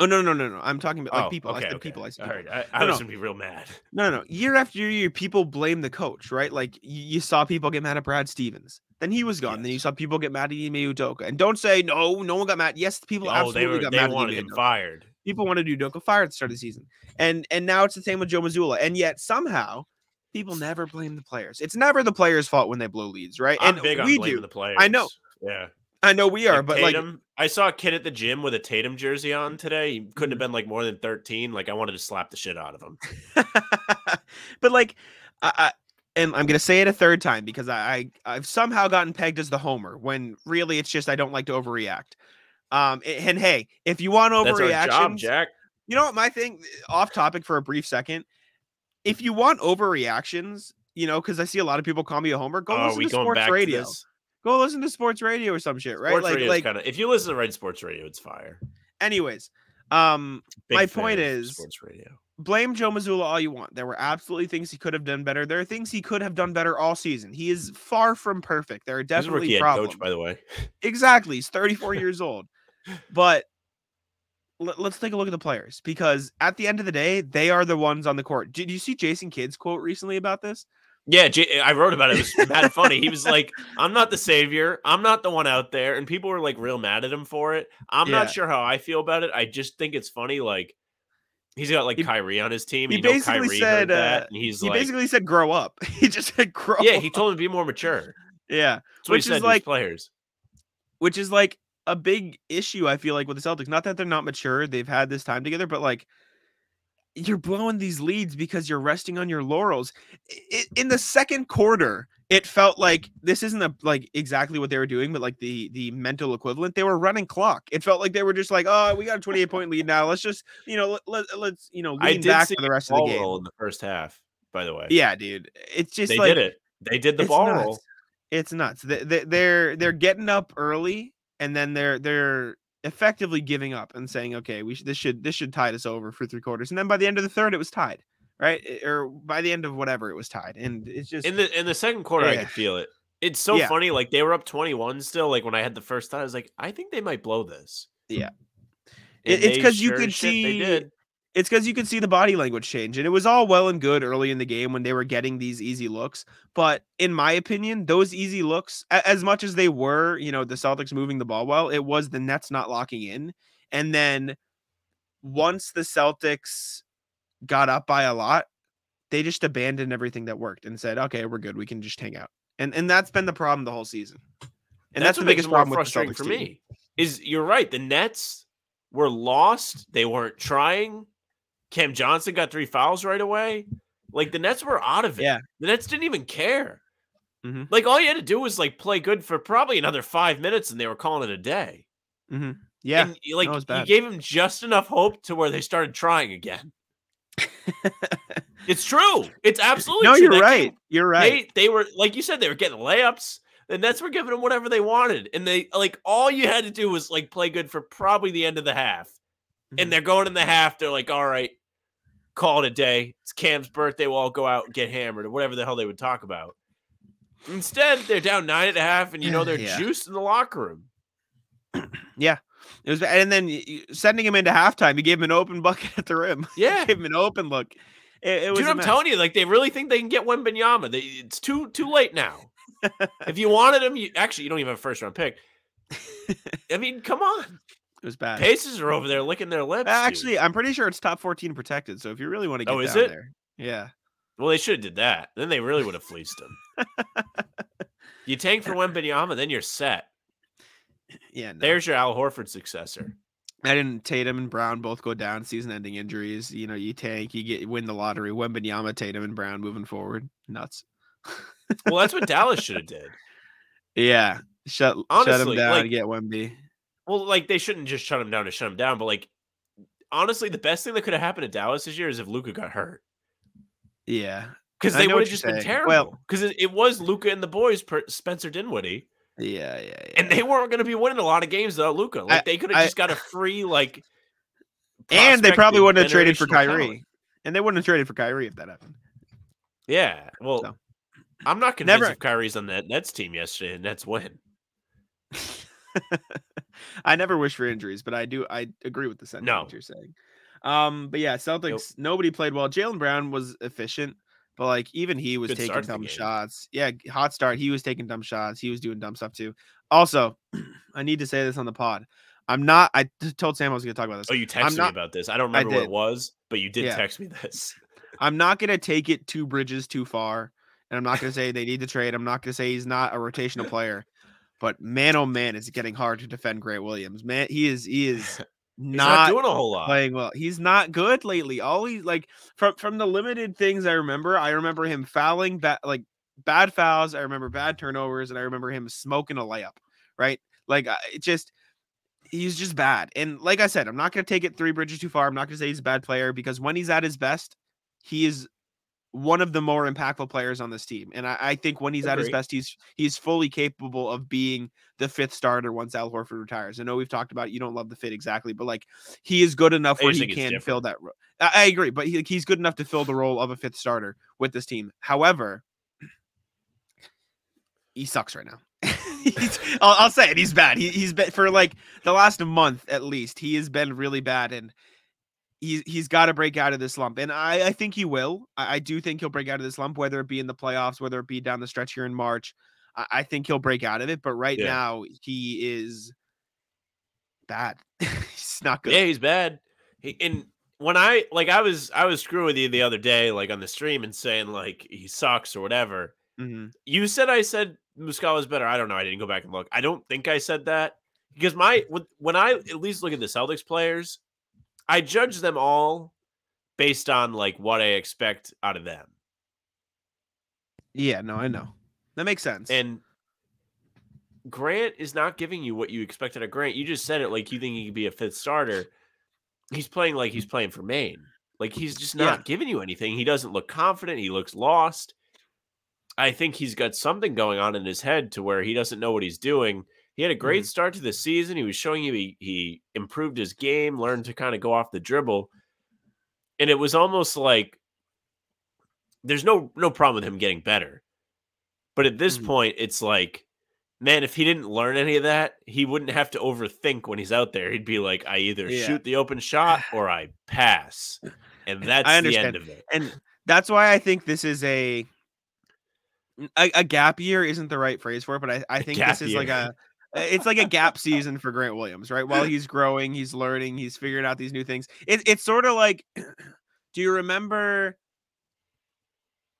oh no, no, no, no. I'm talking about like oh, people. Okay, I said okay. people. I said All people. right. I, I No, was no. gonna be real mad. No, no, no. Year after year, people blame the coach, right? Like you saw people get mad at Brad Stevens. Then he was gone. Then you saw people get mad at Ime Udoka. And don't say no, no one got mad. Yes, people oh, absolutely they were got they mad wanted at him fired. People wanted Udoka fired at the start of the season. And and now it's the same with Joe Mazzulla. And yet somehow people never blame the players. It's never the players' fault when they blow leads, right? I'm and big on we blaming do. the players. I know. Yeah. I know we are, Like, but like I saw a kid at the gym with a Tatum jersey on today. He couldn't have been like more than 13. Like I wanted to slap the shit out of him. but like I, I and I'm gonna say it a third time because I, I I've somehow gotten pegged as the homer when really it's just I don't like to overreact. Um and hey, if you want That's our job, overreactions, Jack. you know what my thing off topic for a brief second. If you want overreactions, you know, because I see a lot of people call me a homer, go Oh, listen we to going sports back radio. this? Go listen to sports radio or some shit, right? Sports like like kind of. If you listen to Red Sports Radio, it's fire. anyways. Um Big My point is- sports radio. blame Joe Mazzulla all you want. There were absolutely things he could have done better. There are things he could have done better all season. He is far from perfect. There are He's a definitely rookie problems. coach, by the way. exactly. He's 34 years old. But let, us take a look at the players because at the end of the day, they are the ones on the court. Did you see Jason Kidd's quote recently about this? Yeah, I wrote about it. It was mad funny. He was like, "I'm not the savior. I'm not the one out there," and people were like real mad at him for it. I'm Yeah. not sure how I feel about it. I just think it's funny. Like he's got like He- Kyrie on his team. he you know basically Kyrie said, heard that, uh, and he's He like, basically said, grow up. He just said, grow up. "Yeah." He told him to be more mature. yeah. Which is like- players. which is like a big issue I feel like with the Celtics. Not that they're not mature, they've had this time together, but like you're blowing these leads because you're resting on your laurels. I- in the second quarter, it felt like this isn't a, like exactly what they were doing, but like the the mental equivalent. They were running clock. It felt like they were just like, oh, we got a 28 point lead now. Let's just you know let, let, us you know lean back for the rest of the game. in the first half. By the way, Yeah, dude, it's just they like did it. They did the ball nuts. roll. It's nuts. They, they, they're they're getting up early, and then they're they're effectively giving up and saying, "Okay, we should, this should this should tide us over for three quarters." And then by the end of the third, it was tied, right? I- Or by the end of whatever, it was tied, and it's just In the in the second quarter, I Yeah. could feel it. It's so Yeah. funny. Like they were up 21 still. Like when I had the first thought, I was like, I think they might blow this. Yeah. And it's they 'cause you could see- did. It's because you could see the body language change, and it was all well and good early in the game when they were getting these easy looks. But in my opinion, those easy looks, as much as they were, you know, the Celtics moving the ball well, it was the Nets not locking in. And then once the Celtics got up by a lot, they just abandoned everything that worked and said, "Okay, we're good. We can just hang out." And and that's been the problem the whole season. And that's, what the biggest problem with the frustrating Celtics for team. me. Is you're right. The Nets were lost. They weren't trying. Cam Johnson got three fouls right away. Like the Nets were out of it. Yeah. The Nets didn't even care. Mhm. Like all you had to do was like play good for probably another five minutes, and they were calling it a day. Yeah. And, like was you gave them just enough hope to where they started trying again. It's true. It's absolutely no, true. you're That right. game- You're right. They they were like you said, they were getting layups. The Nets were giving them whatever they wanted, and they like all you had to do was like play good for probably the end of the half. Mhm. And they're going in the half. They're like, all right, call it a day. It's Cam's birthday. We'll all go out and get hammered or whatever the hell they would talk about. Instead, they're down nine and a half, and you know they're Yeah. juiced in the locker room. Yeah. It was, and then sending him into halftime, he gave him an open bucket at the rim. Yeah. gave him an open look. It, it was. Dude, I'm mess. telling you, like they really think they can get Wembanyama. They, it's too too late now. if you wanted him, you actually you don't even have a first round pick. I mean, come on. It was bad. Pacers are over there licking their lips. Uh, dude. Actually, I'm pretty sure it's top 14 protected. So if you really want to get Oh, is it? there, yeah, well, they should have did that. Then they really would have fleeced him. you tank for Wembanyama, then you're set. yeah. No. There's your Al Horford successor. I didn't. Tatum and Brown both go down, season-ending injuries. You know, you tank, you get win the lottery. Wembanyama, Tatum, and Brown moving forward, nuts. Well, that's what Dallas should have did. Yeah, shut shut him down. like- and get Wemby. Well, like they shouldn't just shut him down to shut him down, but like honestly, the best thing that could have happened to Dallas this year is if Luka got hurt. Yeah, Because they would have just been saying. Well- terrible. Because it, it was Luka and the boys, per Spencer Dinwiddie, yeah, yeah, yeah. and they weren't going to be winning a lot of games without Luka. Like they could have just got a free like. and they probably wouldn't have traded for Kyrie. talent. And they wouldn't have traded for Kyrie if that happened. Yeah, well, So. I'm not convinced Never- if Kyrie's on that Nets team yesterday and Nets win. I never wish for injuries, but I do. I agree with the sentiment No. you're saying. Um, but yeah, Celtics. Nobody played well. Jaylen Brown was efficient, but like even he was Good taking start to the dumb shots. Yeah, hot start. He was taking dumb shots. He was doing dumb stuff too. Also, I need to say this on the pod. I'm not. I told Sam I was going to talk about this. Oh, you texted not- me about this. I don't remember what it was, but you did Yeah. text me this. I'm not going to take it two bridges too far, and I'm not going to say they need to trade. I'm not going to say he's not a rotational player, but man, oh man, is it getting hard to defend Grant Williams. Man, he is he is He's not, not, doing a whole lot. playing well. He's not good lately. All Always like from from the limited things I remember, I remember him fouling bad like bad fouls. I remember bad turnovers, and I remember him smoking a layup. Right, like it just he's just bad. And like I said, I'm not going to take it three bridges too far. I'm not going to say he's a bad player because when he's at his best, he is one of the more impactful players on this team. And I, I think when he's at his best, he's he's fully capable of being the fifth starter once Al Horford retires. I know we've talked about you don't love the fit exactly, but like he is good enough I where he can fill that role. I, I agree, but he, he's good enough to fill the role of a fifth starter with this team. However, he sucks right now. I'll, I'll say it. He's bad. He, he's been for like the last month at least. He has been really bad, and he's he's got to break out of this slump. And I, I think he will. I, I do think he'll break out of this slump, whether it be in the playoffs, whether it be down the stretch here in March. I, I think he'll break out of it. But right Yeah. now, he is bad. he's not good. Yeah, he's bad. He, and when I like, I was I was screwing with you the other day, like on the stream, and saying like he sucks or whatever. Mhm. You said I said Muscala was better. I don't know. I didn't go back and look. I don't think I said that because my when, when I at least look at the Celtics players, I judge them all based on like what I expect out of them. Yeah, no, I know. That makes sense. And Grant is not giving you what you expected of Grant. You just said it like you think he could be a fifth starter. He's playing like he's playing for Maine. Like he's just not Yeah. giving you anything. He doesn't look confident. He looks lost. I think he's got something going on in his head to where he doesn't know what he's doing. He had a great start to the season. He was showing you he, he improved his game, learned to kind of go off the dribble. And it was almost like there's no no problem with him getting better. But at this Mhm. point, it's like, man, if he didn't learn any of that, he wouldn't have to overthink when he's out there. He'd be like, I either Yeah. shoot the open shot or I pass. And that's the understand. end of it. and that's why I think this is a a, a gap year isn't the right phrase for it, but I, I think this is like a Uh, it's like a gap season for Grant Williams, right? While he's growing, he's learning, he's figuring out these new things. It, it's sort of like, do you remember?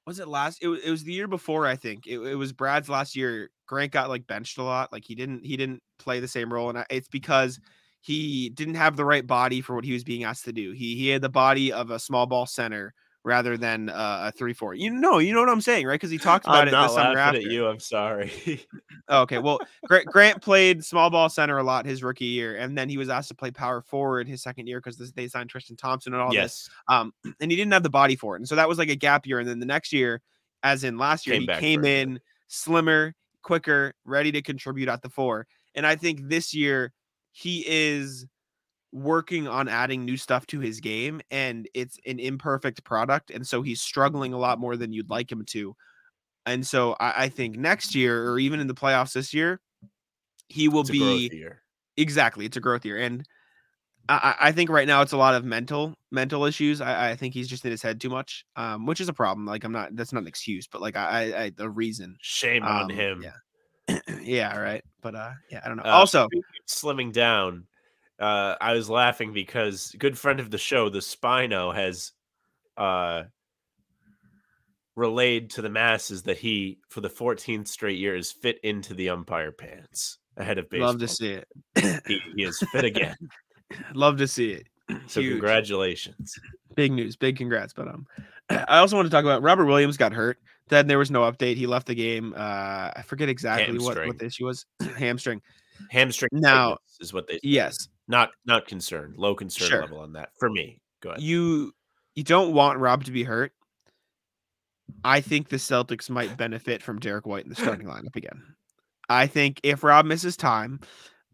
Was it last? It, it was the year before, I think. It, it was Brad's last year. Grant got like benched a lot. Like he didn't he didn't play the same role, and it's because he didn't have the right body for what he was being asked to do. He he had the body of a small ball center rather than uh, a three four. You know, you know what I'm saying, right? Because he talked about I'm it the not summer laughing after. at you. I'm sorry. Oh, okay, well, Grant, Grant played small ball center a lot his rookie year, and then he was asked to play power forward his second year because they signed Tristan Thompson and all this. yes. Um, and he didn't have the body for it, and so that was like a gap year. And then the next year, as in last year, Came he came in slimmer, quicker, ready to contribute at the four. And I think this year he is working on adding new stuff to his game, and it's an imperfect product, and so he's struggling a lot more than you'd like him to. And so I, I think next year, or even in the playoffs this year, he will be exactly it's a growth year and I, I think right now it's a lot of mental mental issues. I, I think he's just in his head too much, um, which is a problem. Like I'm not that's not an excuse, but like I, I, I the reason. Shame on Um, him. Yeah, yeah, right. But uh, yeah, I don't know. Uh, also, slimming down, uh, I was laughing because good friend of the show, the Spino, has uh, relayed to the masses that he, for the 14th straight year, is fit into the umpire pants ahead of baseball. love to see it. He, he is fit again. love to see it. So Huge. congratulations. big news, big congrats. But um, I also want to talk about Robert Williams got hurt. Then there was no update. He left the game. Uh, I forget exactly what, Hamstring. what the issue was. Hamstring. Hamstring Now- is what they. Yes, not not concerned. Low concern Sure. level on that for me. Go ahead. you you don't want Rob to be hurt. I think the Celtics might benefit from Derrick White in the starting lineup again. I think if Rob misses time,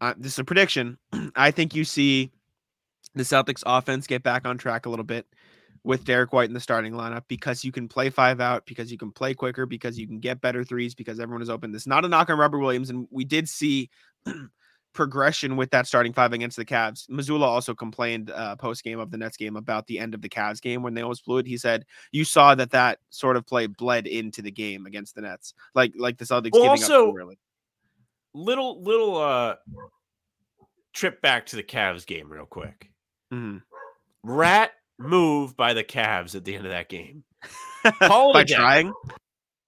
uh, this is a prediction. I think you see the Celtics offense get back on track a little bit with Derrick White in the starting lineup because you can play five out, because you can play quicker, because you can get better threes, because everyone is open. This is not a knock on Robert Williams, and we did see progression with that starting five against the Cavs. Mazzulla also complained uh, post game of the Nets game about the end of the Cavs game when they almost blew it. He said you saw that that sort of play bled into the game against the Nets, like like the Celtics Well, giving also- up early. Little little uh trip back to the Cavs game real quick. Mhm. Rat move by the Cavs at the end of that game. By a day. trying.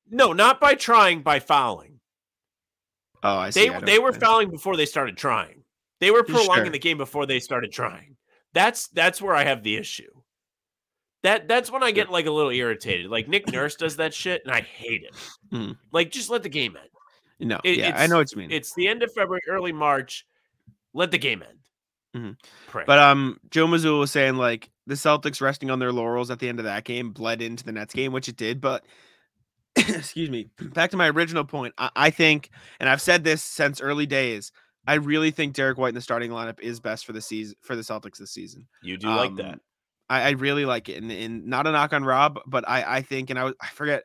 No, not by trying, by fouling. Oh, I see. They I they were fouling before they started trying. They were prolonging Sure. the game before they started trying. That's that's where I have the issue. That that's when I get like a little irritated. Like Nick Nurse does that shit, and I hate it. Mm. Like just let the game end. No, It- yeah, I know what you mean. It's the end of February, early March. Let the game end. Mhm. But um, Joe Mazzulla was saying like the Celtics resting on their laurels at the end of that game bled into the Nets game, which it did. But excuse me, back to my original point. I, I think, and I've said this since early days. I really think Derrick White in the starting lineup is best for the season for the Celtics this season. you do like that. Um, I, I really like it, and, and not a knock on Rob, but I I think, and I was I forget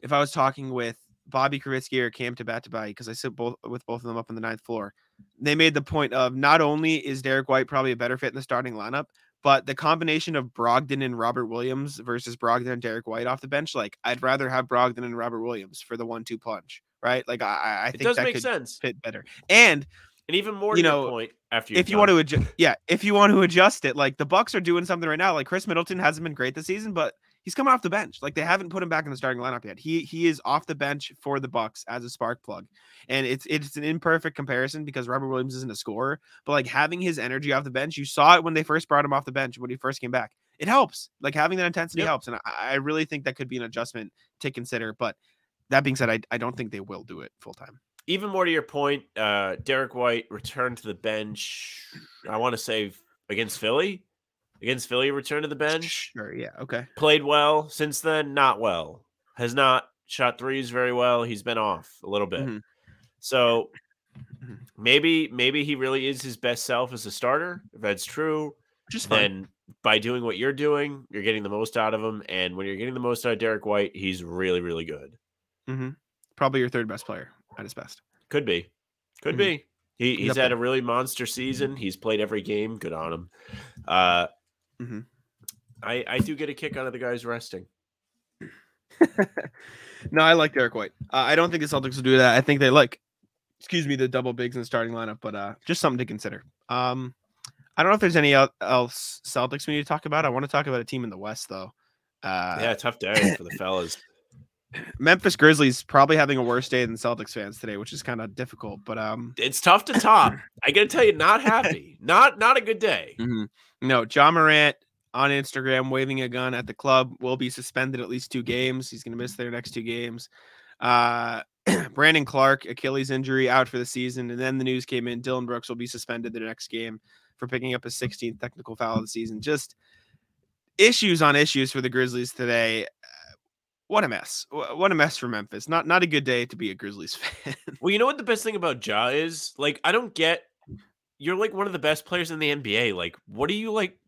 if I was talking with Bobby Krivitsky or Cam Tabatabaie because I sit both with both of them up on the ninth floor. They made the point of not only is Derrick White probably a better fit in the starting lineup, but the combination of Brogdon and Robert Williams versus Brogdon and Derrick White off the bench, like I'd rather have Brogdon and Robert Williams for the one-two punch, right? Like I, I- I It does that make could sense. fit better. And And even more you know, point after if you done. want to adjust, yeah, if you want to adjust it, like the Bucks are doing something right now. Like Khris Middleton hasn't been great this season, but he's coming off the bench. Like they haven't put him back in the starting lineup yet. He he is off the bench for the Bucks as a spark plug, and it's it's an imperfect comparison because Robert Williams isn't a scorer, but like having his energy off the bench, you saw it when they first brought him off the bench when he first came back. It helps. Like having that intensity Yep. helps, and I, I really think that could be an adjustment to consider. But that being said, I, I don't think they will do it full time. even more to your point, uh, Derrick White returned to the bench. I want to say against Philly. Against Philly, returned to the bench. Sure, yeah, okay. Played well. Since then, not well. Has not shot threes very well. He's been off a little bit. Mhm. So Mhm. maybe maybe he really is his best self as a starter. If that's true, Just then by doing what you're doing, you're getting the most out of him. And when you're getting the most out of Derrick White, he's really, really good. Mm-hmm. Probably your third best player at his best. Could be. Could Mhm. be. He, He's he's had a really monster season. He's played every game. Good on him. Uh, Mhm. I, I do get a kick out of the guys resting. no, I like Derrick White. Uh, I don't think the Celtics will do that. I think they like, excuse me, the double bigs in the starting lineup, but uh, just something to consider. Um, I don't know if there's any else Celtics we need to talk about. I want to talk about a team in the West though. Uh, yeah, tough day for the fellas. Memphis Grizzlies probably having a worse day than Celtics fans today, which is kind of difficult. But um, It's tough to top. I gotta tell you, not happy. Not not a good day. mhm. no, Ja Morant on Instagram waving a gun at the club will be suspended at least two games. He's going to miss their next two games. Uh, Brandon Clarke, Achilles injury, out for the season. And then the news came in Dillon Brooks will be suspended the next game for picking up his 16th technical foul of the season. Just issues on issues for the Grizzlies today. What a mess. What a mess for Memphis. Not not a good day to be a Grizzlies fan. Well, you know what the best thing about Ja is? Like, I don't get you're like one of the best players in the NBA. Like, what do you like?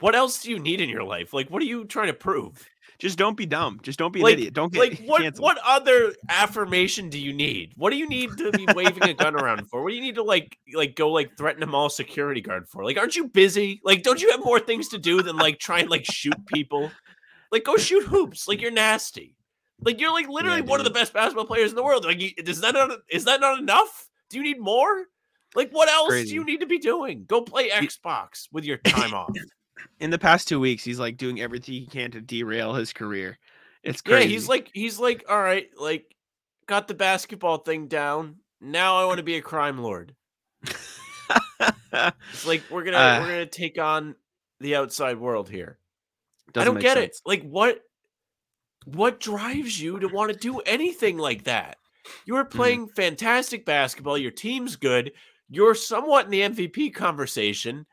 What else do you need in your life? Like, what are you trying to prove? Just don't be dumb. Just don't be an idiot. Don't get Like, what canceled. what other affirmation do you need? What do you need to be waving a gun around for? What do you need to like like go like threaten a mall security guard for? Like, aren't you busy? Like, don't you have more things to do than like try and like shoot people? Like, go shoot hoops. Like, you're nasty. Like, you're like literally one of the best basketball players in the world. Like, is that not is that not enough? Do you need more? Like, what else Crazy. do you need to be doing? Go play Xbox with your time off. in the past two weeks, he's like doing everything he can to derail his career. It's Yeah, he's like he's like, all right, like got the basketball thing down. Now I want to be a crime lord. It's like we're gonna Uh, we're gonna take on the outside world here. I Doesn't don't make get sense. it. Like what what drives you to want to do anything like that? You are Mm-hmm. playing fantastic basketball, your team's good, you're somewhat in the MVP conversation,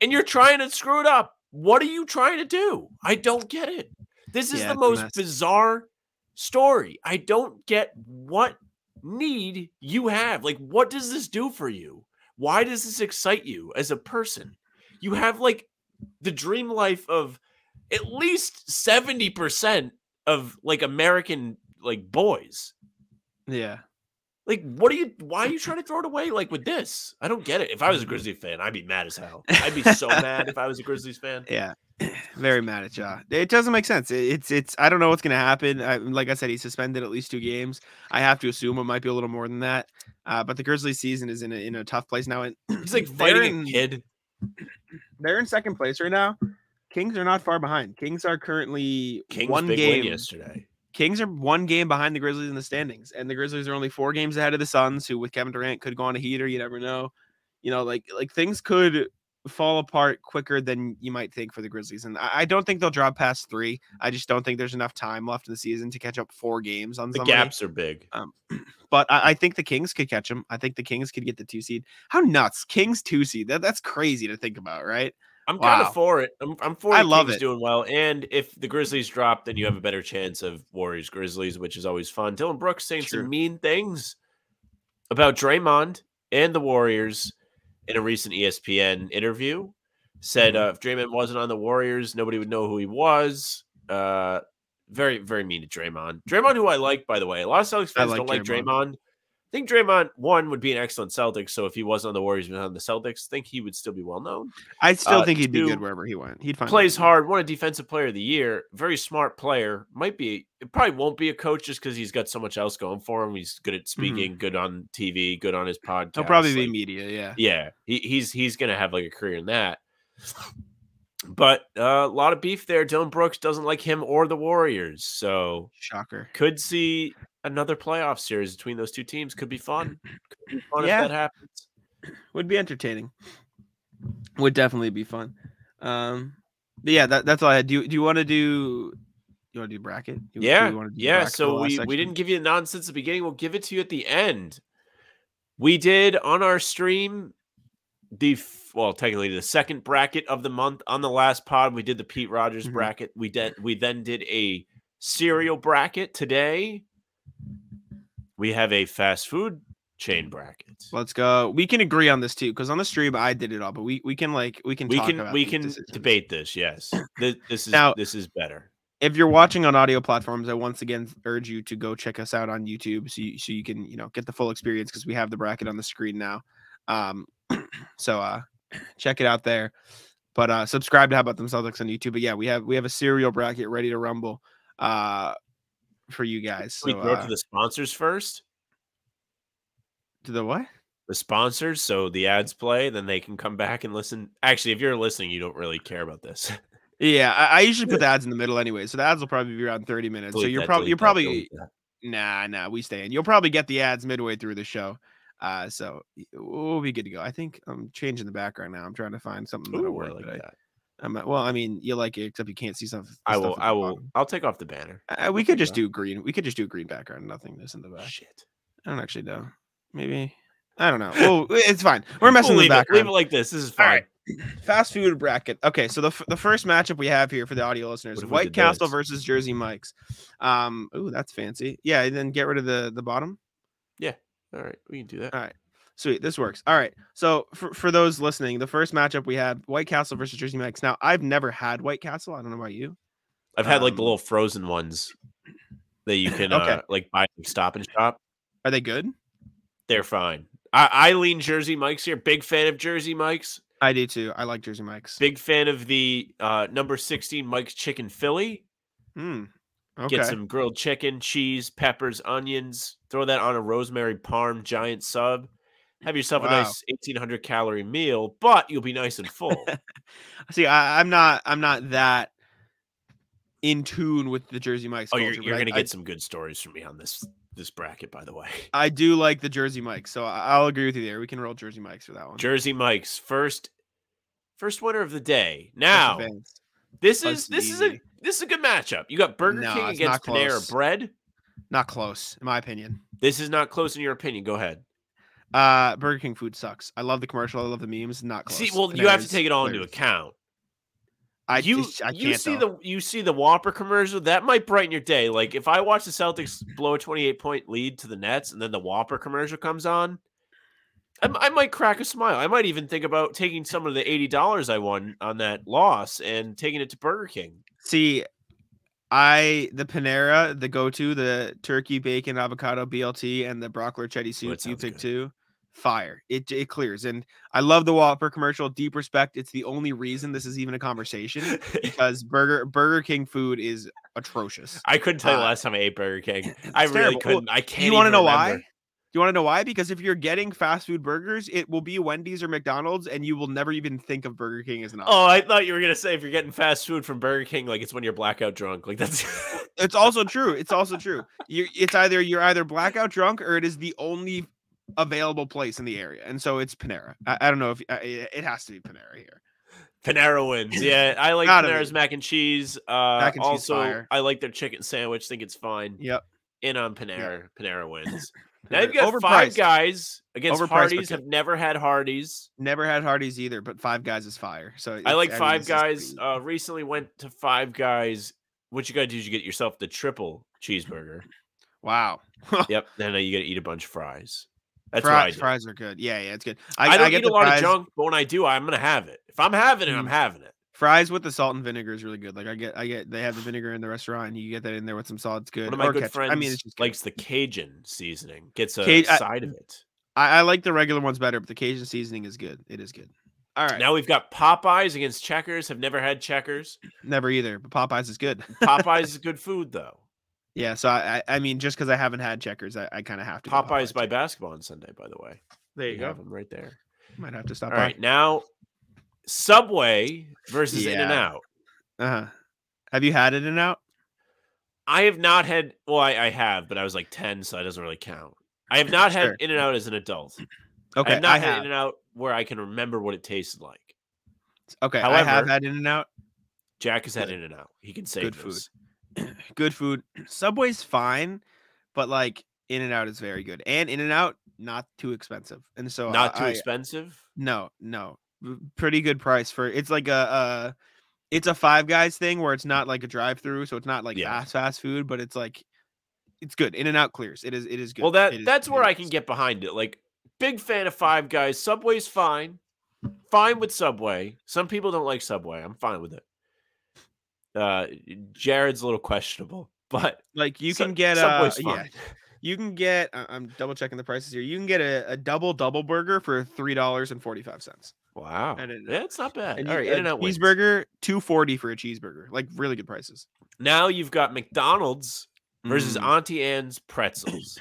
and you're trying to screw it up. What are you trying to do? I don't get it. This is Yeah, the most bizarre story. I don't get what need you have. Like, what does this do for you? Why does this excite you as a person? You have like the dream life of at least 70% of like American like boys. Yeah. Like, what are you? Why are you trying to throw it away? Like with this, I don't get it. If I was a Grizzlies fan, I'd be mad as hell. I'd be so mad if I was a Grizzlies fan. Yeah. Very mad at Ja. It doesn't make sense. It's it's I don't know what's gonna happen. I, like I said, he's suspended at least two games. I have to assume it might be a little more than that. Uh, but the Grizzlies season is in a, in a tough place now. And He's like fighting in- a kid. they're in second place right now. Kings are not far behind. Kings are currently Kings one big game. win yesterday. Kings are one game behind the Grizzlies in the standings, and the Grizzlies are only four games ahead of the Suns, who with Kevin Durant could go on a heater. You never know. You know, like like things could fall apart quicker than you might think for the Grizzlies. And I, I don't think they'll drop past three. I just don't think there's enough time left in the season to catch up four games on The somebody. gaps are big. Um, but I, I think the Kings could catch them. I think the Kings could get the two seed. How nuts? Kings two seed. That, that's crazy to think about, right? I'm kind Wow. of for it. I'm, I'm for I love Kings it. doing well. And if the Grizzlies drop, then you have a better chance of Warriors Grizzlies, which is always fun. Dillon Brooks saying True. some mean things about Draymond and the Warriors in a recent ESPN interview. Said Mm-hmm. uh, if Draymond wasn't on the Warriors, nobody would know who he was. Uh, very, very mean to Draymond. Draymond, who I like, by the way. A lot of Celtics fans like don't like Draymond. I think Draymond one would be an excellent Celtic. So if he wasn't on the Warriors, but on the Celtics, I think he would still be well known I still Uh, think he'd be two, good wherever he went. He'd find plays hard, won a defensive player of the year, very smart player. Might be it probably won't be a coach just because he's got so much else going for him. He's good at speaking, good on TV, good on his podcast. Mm-hmm. He'll probably be media. Yeah. yeah, he, he's he's gonna have like a career in that. But uh, a lot of beef there. Dillon Brooks doesn't like him or the Warriors, so Shocker. could see another playoff series between those two teams. Could be fun. Could be fun Yeah. if that happens. Would be entertaining. Would definitely be fun. Um, but yeah, that, that's all I had. Do you, do you want to do? You want to do bracket? Do Yeah, do yeah. bracket So we we didn't give you the nonsense at the beginning. We'll give it to you at the end. We did on our stream the well, technically the second bracket of the month on the last pod. We did the Pete Rogers Mhm. bracket. We did we then did a cereal bracket today. We have a fast food chain bracket. Let's go. We can agree on this too, because on the stream I did it all, but we we can like we can We talk can about we can decisions. debate this. Yes, this, this is Now- this is better. If you're watching on audio platforms, I once again urge you to go check us out on YouTube, so you, so you can you know get the full experience because we have the bracket on the screen now. Um, so uh, check it out there. But uh, subscribe to How About Them Celtics on YouTube. But yeah, we have we have a cereal bracket ready to rumble uh, for you guys. we go uh, to the sponsors first. to the what? the sponsors so the ads play then they can come back and listen actually if you're listening you don't really care about this Yeah, I, I usually put the ads in the middle anyway, so the ads will probably be around thirty minutes. so you're that, probably you're that, probably delete that. Nah, nah, we stay in. You'll probably get the ads midway through the show. Uh, so we'll be good to go. I think I'm changing the background now. I'm trying to find something that'll Ooh, work. like that. I'm, uh, well, I mean, you like it, except you can't see stuff. the I will I will bottom. I'll take off the banner Uh, we could just do green. We could just do green background. nothingness in the back. shit I don't actually know. Maybe I don't know. Oh, it's fine. We're messing We'll with the leave, it, leave it like this this is fine right. Fast food bracket. Okay, so the, f- the first matchup we have here for the audio listeners: What if we White Castle this? versus Jersey Mike's. Um, ooh, that's fancy. Yeah, and then get rid of the the bottom. Yeah. All right we can do that All right. Sweet. This works. All right. So for, for those listening, the first matchup we have White Castle versus Jersey Mike's. Now, I've never had White Castle. I don't know about you. i've had like the um, little frozen ones that you can Okay. uh, like buy from stop and shop Are they good? they're fine I, I lean jersey mike's here big fan of jersey mike's I do too. I like Jersey Mike's. big fan of the uh number 16 mike's chicken philly Hmm. Okay. Get some grilled chicken, cheese, peppers, onions. Throw that on a rosemary parm giant sub. Have yourself a nice 1800 calorie meal, but you'll be nice and full. See, I, I'm not. I'm not that in tune with the Jersey Mike's. oh, you're, you're gonna I, get some good stories from me on this this bracket, by the way. I do like the Jersey Mike's, so I- I'll agree with you there. We can roll Jersey Mike's for that one. Jersey Mike's first first winner of the day. Now this is to this is a this is a good matchup. You got Burger No, King against Panera. Bread. not close, in my opinion. This is not close in your opinion. Go ahead. Uh, Burger King food sucks. I love the commercial. I love the memes. Not close. See, well, you have to take it all into account. I you just, I you can't see though. the you see the Whopper commercial that might brighten your day. Like if I watch the Celtics blow a 28 point lead to the Nets and then the Whopper commercial comes on, I might crack a smile. I might even think about taking some of the eighty dollars I won on that loss and taking it to Burger King. See, I the Panera, the go-to, the turkey, bacon, avocado, BLT, and the broccoli cheddar soup. you sounds pick good. two. Fire. It it clears. And I love the Whopper commercial. Deep respect. It's the only reason this is even a conversation because Burger Burger King food is atrocious. I couldn't tell you Uh, last time I ate Burger King. I really terrible. Couldn't. I can't. you want to know why? Do you want to know why? Because if you're getting fast food burgers, it will be Wendy's or McDonald's, and you will never even think of Burger King as an option. Oh, I thought you were gonna say if you're getting fast food from Burger King, like it's when you're blackout drunk. Like that's It's also true. It's also true. You it's either you're either blackout drunk or it is the only available place in the area, and so it's Panera. I, I don't know if uh, it has to be Panera here. Panera wins. Yeah, I like Gotta Panera's be. mac and cheese. Uh, Mac and cheese also, fire. I like their chicken sandwich. Think it's fine. Yep. In on Panera. Panera wins. Now you've got Overpriced. five guys against Overpriced Hardee's. Have never had Hardee's. Never had Hardee's either, but Five Guys is fire. So I like Five Guys. Uh, recently went to Five Guys. What you got to do is you get yourself the triple cheeseburger. wow. yep. Then you got to eat a bunch of fries. That's I fries, fries are good. Yeah, yeah, it's good. I, don't get eat a lot fries, of junk, but when I do, I'm gonna have it. If I'm having it, I'm Mm. having it. Fries with the salt and vinegar is really good. Like I get, I get. They have the vinegar in the restaurant, and you get that in there with some salt. It's good. One of my Or good ketchup. friends I mean, it's just good. likes the Cajun seasoning. Gets a Ca- I- side of it. I, I like the regular ones better, but the Cajun seasoning is good. It is good. All right. Now we've got Popeyes against Checkers. Have never had Checkers. Never either, but Popeyes is good. Popeyes is good food though. Yeah. So I, I mean, just because I haven't had Checkers, I, I kind of have to. go Popeyes by basketball on Sunday, by the way. There You have them right there. Might have to stop All by. right, now Subway versus In and Out. Uh huh. Have you had In and out? I have not had. Well, I, I have, but I was like ten, so that doesn't really count. I have not had Sure. In and Out as an adult. Okay, I have not I had have. In and Out where I can remember what it tasted like. Okay, However, I have had in and out. Jack has had In and Out. He can say Good food. Good food. Subway's fine, but like In and Out is very good, and In and Out not too expensive, and so Not too I- I- expensive. No, no, pretty good price for. It's like a, uh it's a Five Guys thing where it's not like a drive-through, so it's not like Yeah. fast fast food, but it's like it's good. In and Out clears. It is. It is good. Well, that is- that's where I can get behind it. Like, big fan of Five Guys. Subway's fine. Fine with Subway. Some people don't like Subway. I'm fine with it. Uh, Jared's a little questionable, but Like you can get Subway's yeah, you can get. I'm double checking the prices here. You can get a, a double double burger for three dollars and forty five cents. Wow, And it- yeah, it's not bad. And All you- right, a In and Out wins. cheeseburger two forty for a cheeseburger. Like really good prices. Now you've got McDonald's versus Mm. Auntie Anne's pretzels.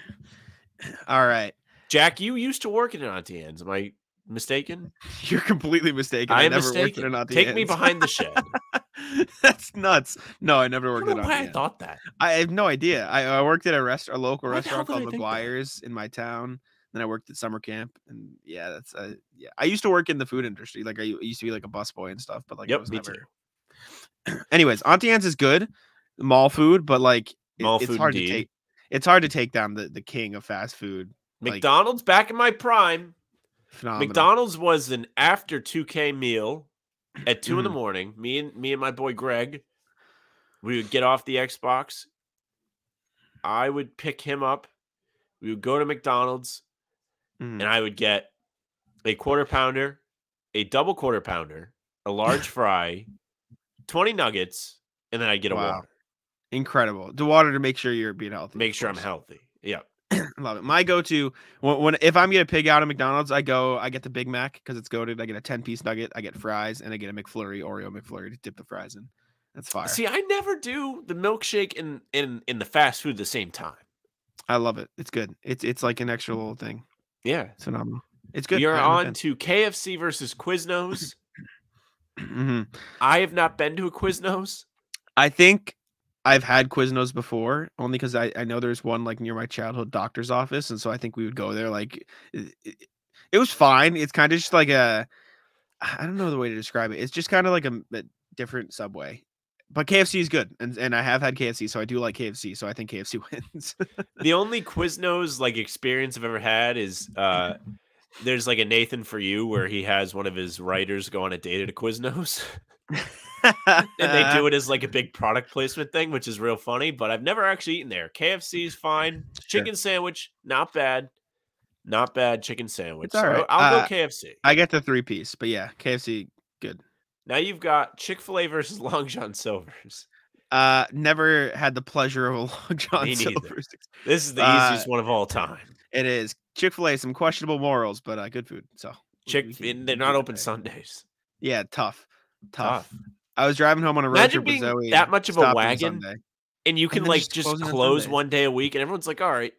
All right, Jack, you used to work at an Auntie Anne's. Am I mistaken? you're completely mistaken. I I, never worked mistaken. at an Auntie Take me behind the shed. That's nuts. No, I never I worked don't at why I thought that. I have no idea. I, I worked at a rest, a local Why restaurant called? McGuire's in my town. Then I worked at summer camp, and yeah, that's uh, yeah. I used to work in the food industry. Like I used to be like a busboy and stuff. But like, it was me never... too. Anyways, Auntie Anne's is good, mall food, but like it- Mall it's food hard indeed. to take. It's hard to take down the the king of fast food. Like, McDonald's back in my prime. Phenomenal. McDonald's was an after 2K meal at 2 in the Mhm. morning. Me and me and my boy Greg, we would get off the Xbox. I would pick him up. We would go to McDonald's Mhm. and I would get a quarter pounder, a double quarter pounder, a large fry, 20 nuggets, and then I'd get a Wow. water. Incredible. The water to make sure you're being healthy. Make sure I'm healthy. Yeah. Love it. My go-to when, when if I'm gonna pig out at McDonald's, I go I get the Big Mac because it's goaded. I get a 10 piece nugget, I get fries, and I get a McFlurry, Oreo McFlurry to dip the fries in. That's fire. See, I never do the milkshake and in in the fast food at the same time. I love it. It's good. It's it's like an extra little thing. Yeah. It's phenomenal. It's good. Are on to KFC versus Quiznos. Mhm. I have not been to a Quiznos. I think I've had Quiznos before, only because I, I know there's one like near my childhood doctor's office, and so I think we would go there. Like, it, it- it was fine. It's kind of just like a, I don't know the way to describe it. It's just kind of like a, a different Subway, but KFC is good, and and I have had KFC, so I do like KFC. So I think KFC wins. The only Quiznos like experience I've ever had is uh there's like a Nathan for you where he has one of his writers go on a date at a Quiznos. and they do it as like a big product placement thing, which is real funny. But I've never actually eaten there. KFC is fine. Sure. Chicken sandwich, not bad. Not bad chicken sandwich. It's all So. I'll Uh, go KFC. I get the three piece, but yeah, KFC good. Now you've got Chick fil A versus Long John Silver's. Uh, never had the pleasure of a Long John Silver's. This is the Uh, easiest one of all time. It is Chick Fil A, some questionable morals, but uh, good food. So Chick, they're not open. Sundays. Yeah, tough, tough. Tough. I was driving home on a road Imagine trip being with Zoe. that much of a wagon. And you can then like just just close one day a week, and everyone's like, "All right,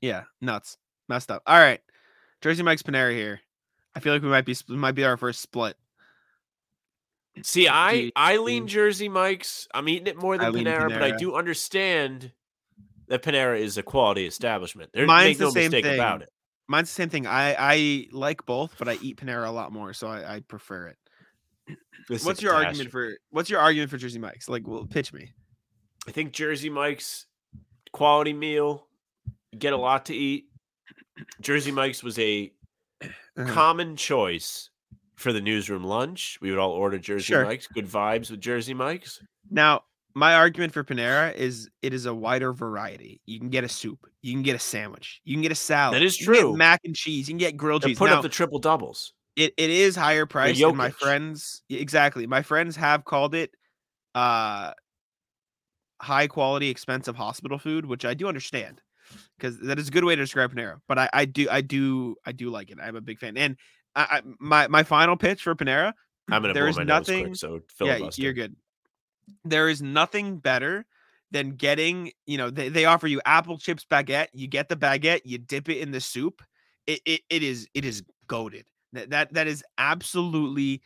Yeah, nuts, messed up. All right, Jersey Mike's Panera here. I feel like we might be might be our first split. See, I I lean Jersey Mike's. I'm eating it more than lean Panera, but I do understand that Panera is a quality establishment. There's Mine's make the no same mistake about it. Mine's the same thing. I I like both, but I eat Panera a lot more, so I, I prefer it. This What's your argument for What's your argument for Jersey Mike's? Like, well, pitch me. I think Jersey Mike's quality meal. Get a lot to eat. Jersey Mike's was a Uh-huh. common choice for the newsroom lunch. We would all order Jersey Sure. Mike's. Good vibes with Jersey Mike's. Now, my argument for Panera is it is a wider variety. You can get a soup, you can get a sandwich, you can get a salad. is you can get true. mac and cheese, you can get grilled They're cheese. putting Now, up the triple doubles. It, it is higher priced and my friends exactly my friends have called it uh high quality expensive hospital food which i do understand because that is a good way to describe panera but i i do i do i do like it i'm a big fan and I, I my my final pitch for panera I'm gonna there is nothing- quick, so yeah you're good. There is nothing better than getting you know they, they offer you apple chips baguette you get the baguette you dip it in the soup it it, it is it is goaded that, that that is absolutely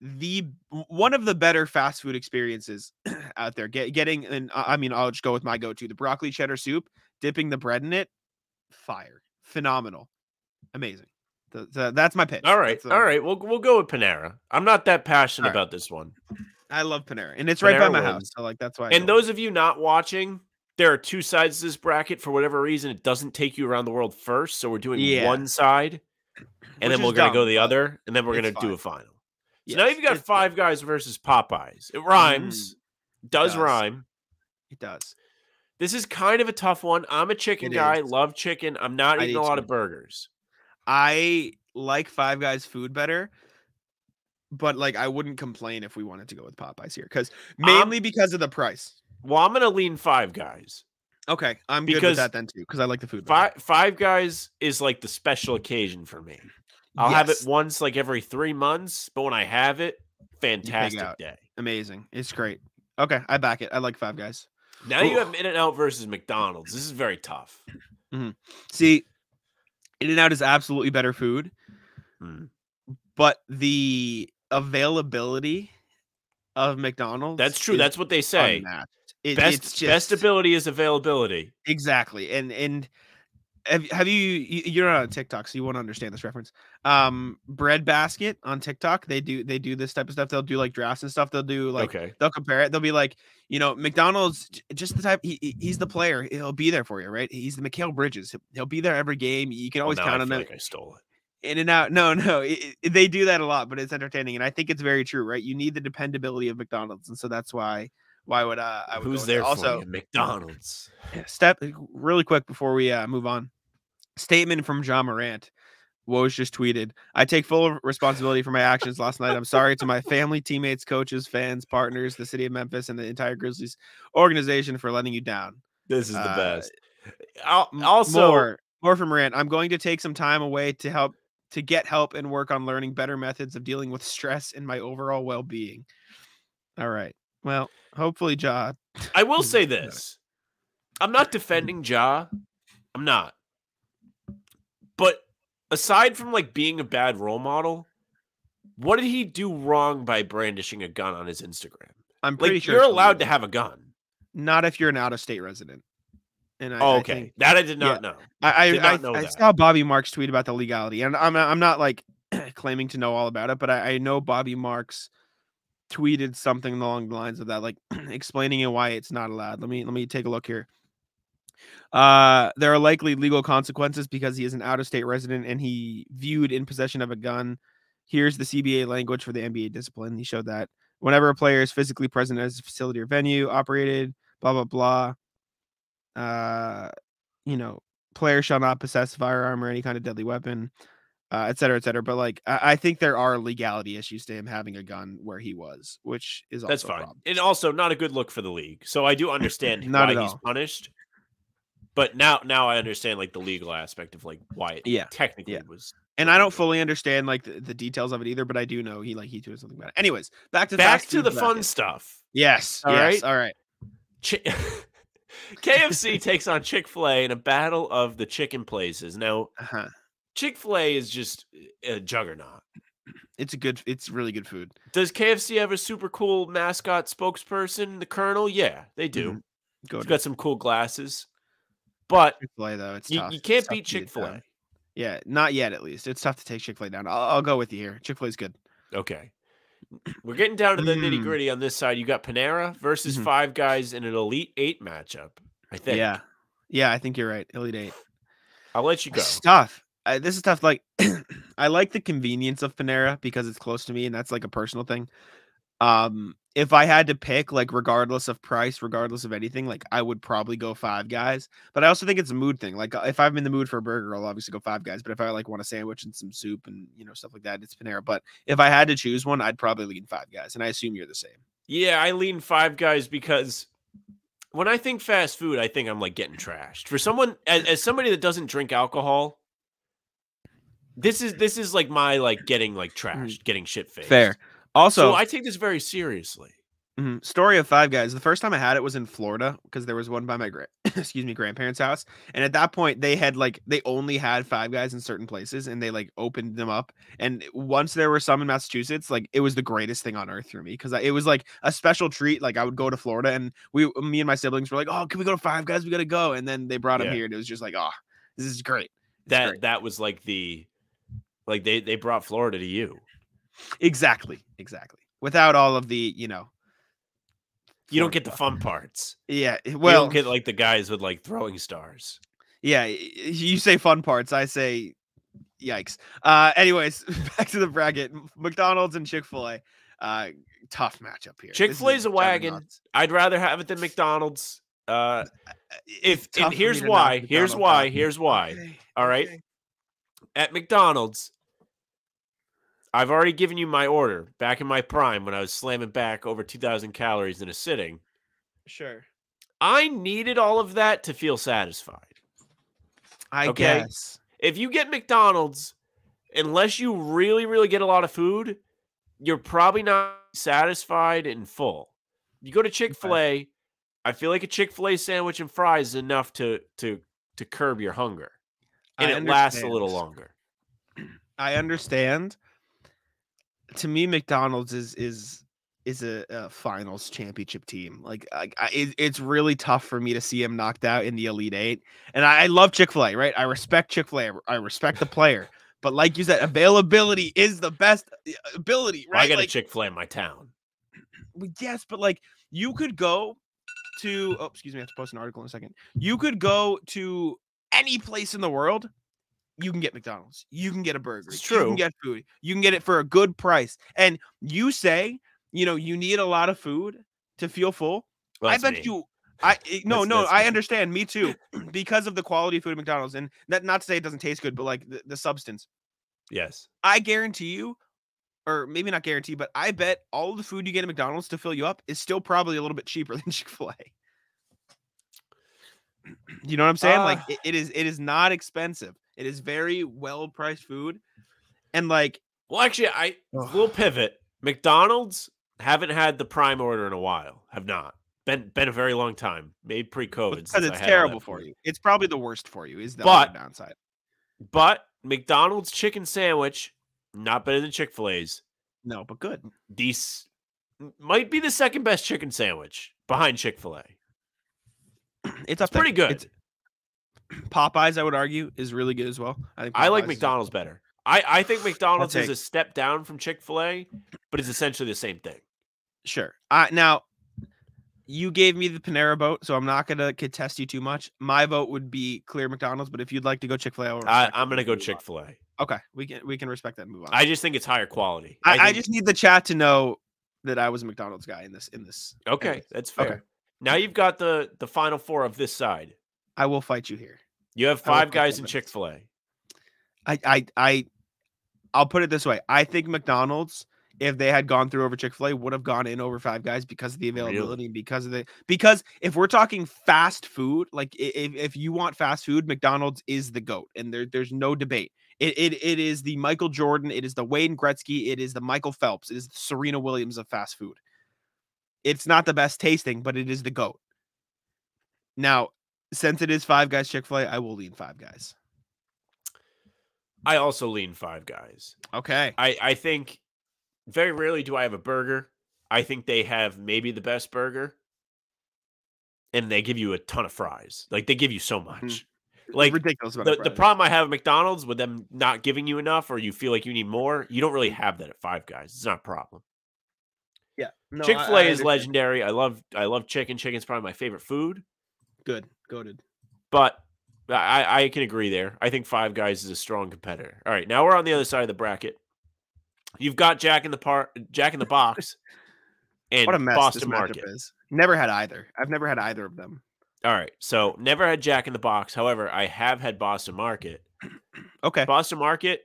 the one of the better fast food experiences out there get, getting and i I mean i'll just go with my go-to the broccoli cheddar soup dipping the bread in it fire phenomenal amazing Th- th- that's my pitch All right, uh, all right. We'll we'll go with Panera. I'm not that passionate right. about this one. i love panera and it's right by Panera my house wins. so like that's why I And those of you not watching, there are two sides to this bracket. For whatever reason, it doesn't take you around the world first. So we're doing Yeah. one side, and Which then we're gonna go dumb, the but other, and then we're gonna do a final. it. So now you've got five guys versus Popeyes. It rhymes, mm. does does. rhyme. It does. This is kind of a tough one. I'm a chicken It guy, is. love chicken. I'm not I eating a lot of burgers. I like Five Guys food better, but like I wouldn't complain if we wanted to go with Popeyes here because mainly because of the price. Well, I'm gonna lean five guys. Okay, I'm good with that then too because I like the food. Five Five Guys is like the special occasion for me. I'll have it once like every three months, but when I have it, fantastic day. amazing. It's great. Okay, I back it. I like Five Guys. Now you have In and Out versus McDonald's. This is very tough. See, In and Out is absolutely better food, Hmm. but the availability of McDonald's That's true. is That's what they say. unmatched. It- Best it's best ability is availability. Exactly. And and have, have you you- you're not on TikTok, so you won't understand this reference. Um Bread Basket on TikTok, they do they do this type of stuff. They'll do like drafts and stuff. They'll do like okay. they'll compare it. They'll be like, you know, McDonald's just the type he, he- he's the player. He'll be there for you, right? He's the Mikal Bridges. He'll, be there every game. You can always now count on him. like I stole it. In and out. No, no. it- it- they do that a lot, but it's entertaining and I think it's very true, right? You need the dependability of McDonald's and so that's why why would uh I would Who's with there also? McDonald's. step really quick before we uh, move on. Statement from Ja Morant. Woj just tweeted, I take full responsibility for my actions last night. I'm sorry to my family, teammates, coaches, fans, partners, the city of Memphis, and the entire Grizzlies organization for letting you down. This is the Uh, best. Also, more, more from Morant. I'm going to take some time away to help to get help and work on learning better methods of dealing with stress and my overall well-being. All right. Well, hopefully, Ja. I will say this. I'm not defending Ja. I'm not. But aside from like being a bad role model, what did he do wrong by brandishing a gun on his Instagram? I'm pretty Like sure you're allowed to have a gun. Not if you're an out-of-state resident. And I, Oh, I okay. think- that I did not know. I Did I, not know I, I saw Bobby Marks tweet about the legality, and I'm I'm not like claiming to know all about it, but I, I know Bobby Marks tweeted something along the lines of that, like explaining why it's not allowed. Let me let me take a look here. Uh, there are likely legal consequences because he is an out-of-state resident and he viewed in possession of a gun. Here's the CBA language for the NBA discipline. He showed that whenever a player is physically present at his facility or venue, operated, blah blah blah. Uh, you know, player shall not possess firearm or any kind of deadly weapon, uh, et cetera, et cetera. But like, I, I think there are legality issues to him having a gun where he was, which is also That's fine. problem. And also not a good look for the league. So I do understand Not why he's punished. But now now I understand like the legal aspect of like why it Yeah, technically yeah. was And I don't fully understand like the, the details of it either, but I do know he like he tweeted something about it. Anyways, back to back to the fun bracket. stuff. Yes, All yes, right. all right. Chi- KFC takes on Chick Fil A in a battle of the chicken places. Now Uh-huh. Chick Fil A is just a juggernaut. It's a good. It's really good food. Does KFC have a super cool mascot spokesperson, the Colonel? Yeah, they do. Mhm. Go He's got some cool glasses, but Chick Fil A though. It's you, tough. you can't tough beat Chick Fil A. Yeah, not yet. At least it's tough to take Chick Fil A down. I'll, I'll go with you here. Chick Fil A's good. Okay. We're getting down to the Mm. nitty gritty on this side. You got Panera versus Mhm. Five Guys in an Elite Eight matchup. I think. Yeah, yeah. I think you're right. Elite Eight. I'll let you go. It's tough. I, this is tough. Like, I like the convenience of Panera because it's close to me, and that's like a personal thing. Um, if I had to pick, like, regardless of price, regardless of anything, like, I would probably go Five Guys. But I also think it's a mood thing. Like, if I'm in the mood for a burger, I'll obviously go Five Guys. But if I like want a sandwich and some soup and you know stuff like that, it's Panera. But if I had to choose one, I'd probably lean Five Guys, and I assume you're the same. Yeah, I lean Five Guys because when I think fast food, I think I'm like getting trashed. For someone as, as somebody that doesn't drink alcohol, this is this is like my like getting like trashed, getting shit faced. Fair. Also, So I take this very seriously. Mhm. Story of Five Guys. The first time I had it was in Florida because there was one by my gra- excuse me grandparents' house, and at that point they had like they only had Five Guys in certain places, and they like opened them up. And once there were some in Massachusetts, like it was the greatest thing on earth for me because it was like a special treat. Like I would go to Florida, and we, me and my siblings were like, "Oh, can we go to Five Guys? We gotta go!" And then they brought them Yeah. here, and it was just like, "Oh, this is great." It's That great. that was like the like they they brought Florida to you. exactly, exactly. Without all of the, you know, You don't get the fun parts. Yeah, Well, you don't get like the guys with like throwing stars. Yeah, you say fun parts. I say yikes. Uh anyways, back to the bracket. McDonald's and Chick-fil-A. Uh tough matchup here. Chick-fil-A's a wagon. I'd rather have it than McDonald's. Uh, if It's and here's why. Here's why. Here's why. Okay, All right. okay. At McDonald's, I've already given you my order back in my prime when I was slamming back over 2,000 calories in a sitting. Sure. I needed all of that to feel satisfied. I Okay. guess. If you get McDonald's, unless you really, really get a lot of food, you're probably not satisfied and full. You go to Chick fil A, I feel like a Chick fil A sandwich and fries is enough to to to curb your hunger. And I it lasts a little longer. I understand. To me, McDonald's is is is a, a finals championship team. Like, I, I, it, it's really tough for me to see him knocked out in the Elite Eight. And I, I love Chick Fil A, right? I respect Chick Fil A. I respect the player. But like you said, availability is the best uh, ability, I got like, a Chick fil A in my town. yes, but like you could go to oh excuse me, I have to post an article in a second. You could go to any place in the world. You can get McDonald's. You can get a burger. It's true. You can get food. You can get it for a good price. And you say, you know, you need a lot of food to feel full. Well, I bet me. you I eh, no That's- no that's I understand me too because of the quality of food at McDonald's and that not to say it doesn't taste good but like the, the substance Yes. I guarantee you, or maybe not guarantee, but I bet all the food you get at McDonald's to fill you up is still probably a little bit cheaper than Chick Fil A. You know what I'm saying? like Uh, it, it is. It is not expensive. It is very well priced food, and like Well, actually, I Ugh. little pivot. McDonald's haven't had the prime order in a while. Have not been been a very long time. Maybe pre-COVID. because it's had all that terrible for you. It's probably the worst for you. Is the But- downside? But McDonald's chicken sandwich not better than Chick Fil A's. No, but good. These might be the second best chicken sandwich behind Chick Fil A. It's It's pretty good. It's, Popeyes, I would argue, is really good as well. I think I like McDonald's better. I, I think McDonald's is a step down from Chick Fil A, but it's essentially the same thing. Sure. Uh, now, you gave me the Panera vote, so I'm not gonna contest you too much. My vote would be clear McDonald's, but if you'd like to go Chick Fil A, I'm gonna go Chick Fil A. Okay, we can we can respect that. Move on. I just think it's higher quality. I, I think- just need the chat to know that I was a McDonald's guy in this in this. okay. That's fair. Okay. Now you've got the the final four of this side. I will fight you here. You have five guys in. Chick Fil A. I I I I'll put it this way. I think McDonald's, if they had gone through over Chick Fil A, would have gone in over Five Guys because of the Really? availability, and because of the because if we're talking fast food, like if, if you want fast food, McDonald's is the goat, and there there's no debate. It, it it is the Michael Jordan, it is the Wayne Gretzky, it is the Michael Phelps, it is the Serena Williams of fast food. It's not the best tasting, but it is the goat. Now, since it is Five Guys Chick Fil A, I will lean Five Guys. I also lean Five Guys. Okay. I I think very rarely do I have a burger. I think they have maybe the best burger, and they give you a ton of fries. Like they give you so mm-hmm. much. Like ridiculous. the, the problem I have at McDonald's with them not giving you enough, or you feel like you need more, you don't really have that at Five Guys. It's not a problem. Yeah. No, Chick Fil A is legendary. I love I love chicken. Chicken's probably my favorite food. Good. Goaded. But I, I can agree there. I think Five Guys is a strong competitor. All right, now we're on the other side of the bracket. You've got Jack in the Par Jack in the Box and What a mess Boston Market. is. Never had either. I've never had either of them. All right, so never had Jack in the Box. However, I have had Boston Market. Okay. Boston Market,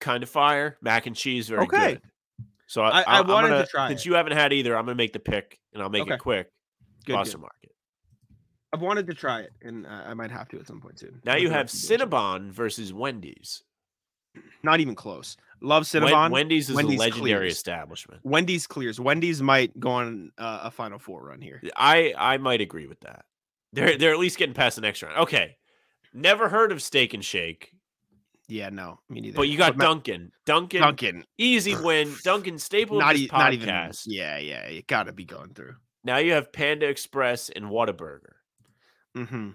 kind of fire. Mac and cheese, very Okay. good. So I- I, I wanted to gonna- try Since it. you haven't had either, I'm gonna make the pick, and I'll make Okay. it quick. Good, Boston good. Market. I've wanted to try it, and uh, I might have to at some point soon. Now With you have. Cinnabon versus Wendy's. Not even close. Love Cinnabon. Wendy's is Wendy's a legendary clears. establishment. Wendy's clears. Wendy's might go on uh, a Final Four run here. I I might agree with that. They're they're at least getting past the next round. Okay. Never heard of Steak and Shake, Yeah, no, me neither. but you got Ma- Dunkin'. Dunkin', Dunkin'. easy win. Dunkin' staple Not, e- not even. Yeah, yeah. You got to be going through. Now you have Panda Express and Whataburger. hmm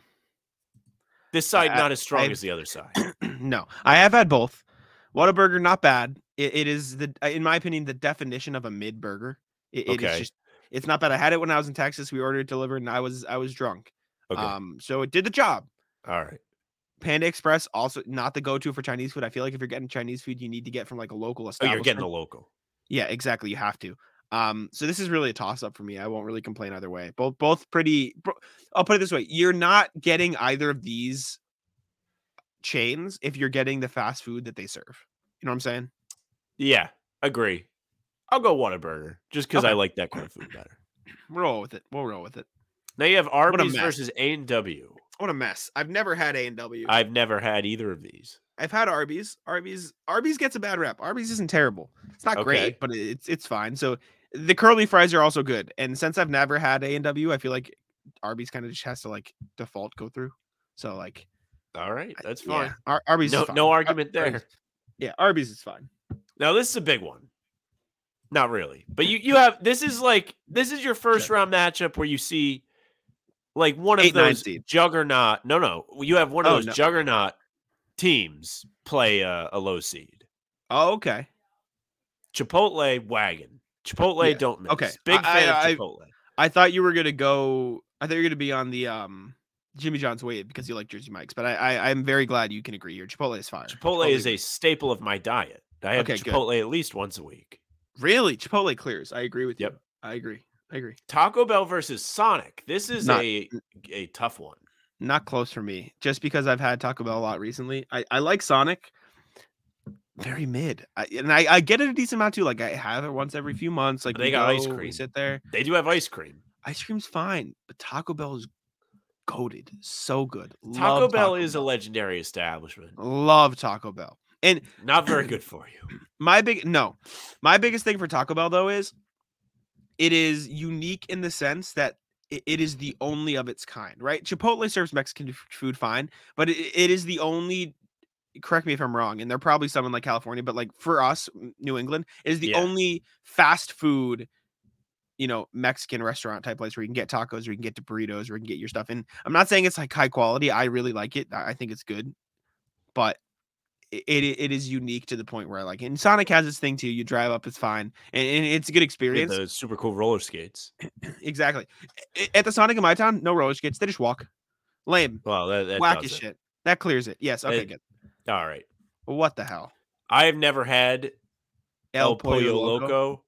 This side I- not as strong I- as the other side. no, I have had both. Whataburger, not bad. It, it is the, uh, in my opinion, the definition of a mid burger. It, it is Okay. just, it's not bad. I had it when I was in Texas. We ordered it delivered, and I was, I was drunk. Okay. Um, so it did the job. All right. Panda Express also not the go-to for Chinese food. I feel like if you're getting Chinese food, you need to get from like a local Oh, you're getting the local. Yeah, exactly. You have to. Um, so this is really a toss-up for me. I won't really complain either way. Both, both pretty. I'll put it this way: you're not getting either of these chains if you're getting the fast food that they serve. You know what I'm saying? Yeah, agree. I'll go Whataburger just because I like that kind of food better. Roll with it. We'll roll with it. Now you have a Arby's versus A and W. What a mess! I've never had A and W. I've never had either of these. I've had Arby's. Arby's. Arby's gets a bad rep. Arby's isn't terrible. It's not Okay. great, but it's it's fine. So the curly fries are also good. And since I've never had A and W, I feel like Arby's kind of just has to like default go through. So like All right, that's yeah, fine. Ar- Arby's. is No, fine. no Ar- argument there. Arby's- Yeah, Arby's is fine. Now this is a big one. Not really, but you you have this is like this is your first round matchup where you see like one of Eight, those juggernaut. No, no, you have one of Oh, those no. juggernaut teams play a, a low seed. Oh, okay. Chipotle wagon. Chipotle Yeah, don't miss. okay. Big I- fan I- of Chipotle. I thought you were gonna go. I thought you were gonna be on the um Jimmy John's way because you like Jersey Mike's. But I, I I'm very glad you can agree here. Chipotle is fire. Chipotle is a staple of my diet. I have Okay, good. Chipotle at least once a week. really Chipotle clears. I agree with Yep. you. I agree. I agree. Taco Bell versus Sonic. This is Not- a a tough one. Not close for me, just because I've had Taco Bell a lot recently. I, I like Sonic. Very mid, I, and I, I get it a decent amount too. Like I have it once every few months. Like They got ice go, we cream. sit there. They do have ice cream. Ice cream's fine, but Taco Bell is goaded. So good. Taco Love Bell is a legendary establishment. love Taco Bell. And Not very good for you. my big no, my biggest thing for Taco Bell though is it is unique in the sense that it, is the only of its kind, right? Chipotle serves Mexican food fine, but it, it is the only. Correct me if I'm wrong, and they're probably some in like California, but like for us, New England it is the Yeah. only fast food, you know, Mexican restaurant type place where you can get tacos, or you can get burritos, or you can get your stuff. And I'm not saying it's like high quality. I really like it. I think it's good, but it, it is unique to the point where I like it. And Sonic has its thing too. You drive up, it's fine, and, and it's a good experience. the super cool roller skates. exactly. At the Sonic in my town, no roller skates. They just walk. Lame. Well, that, that Whack as it. shit. That clears it. Yes. Okay. It- good. All right. What the hell? I have never had El, Pollo, Loco. Loco?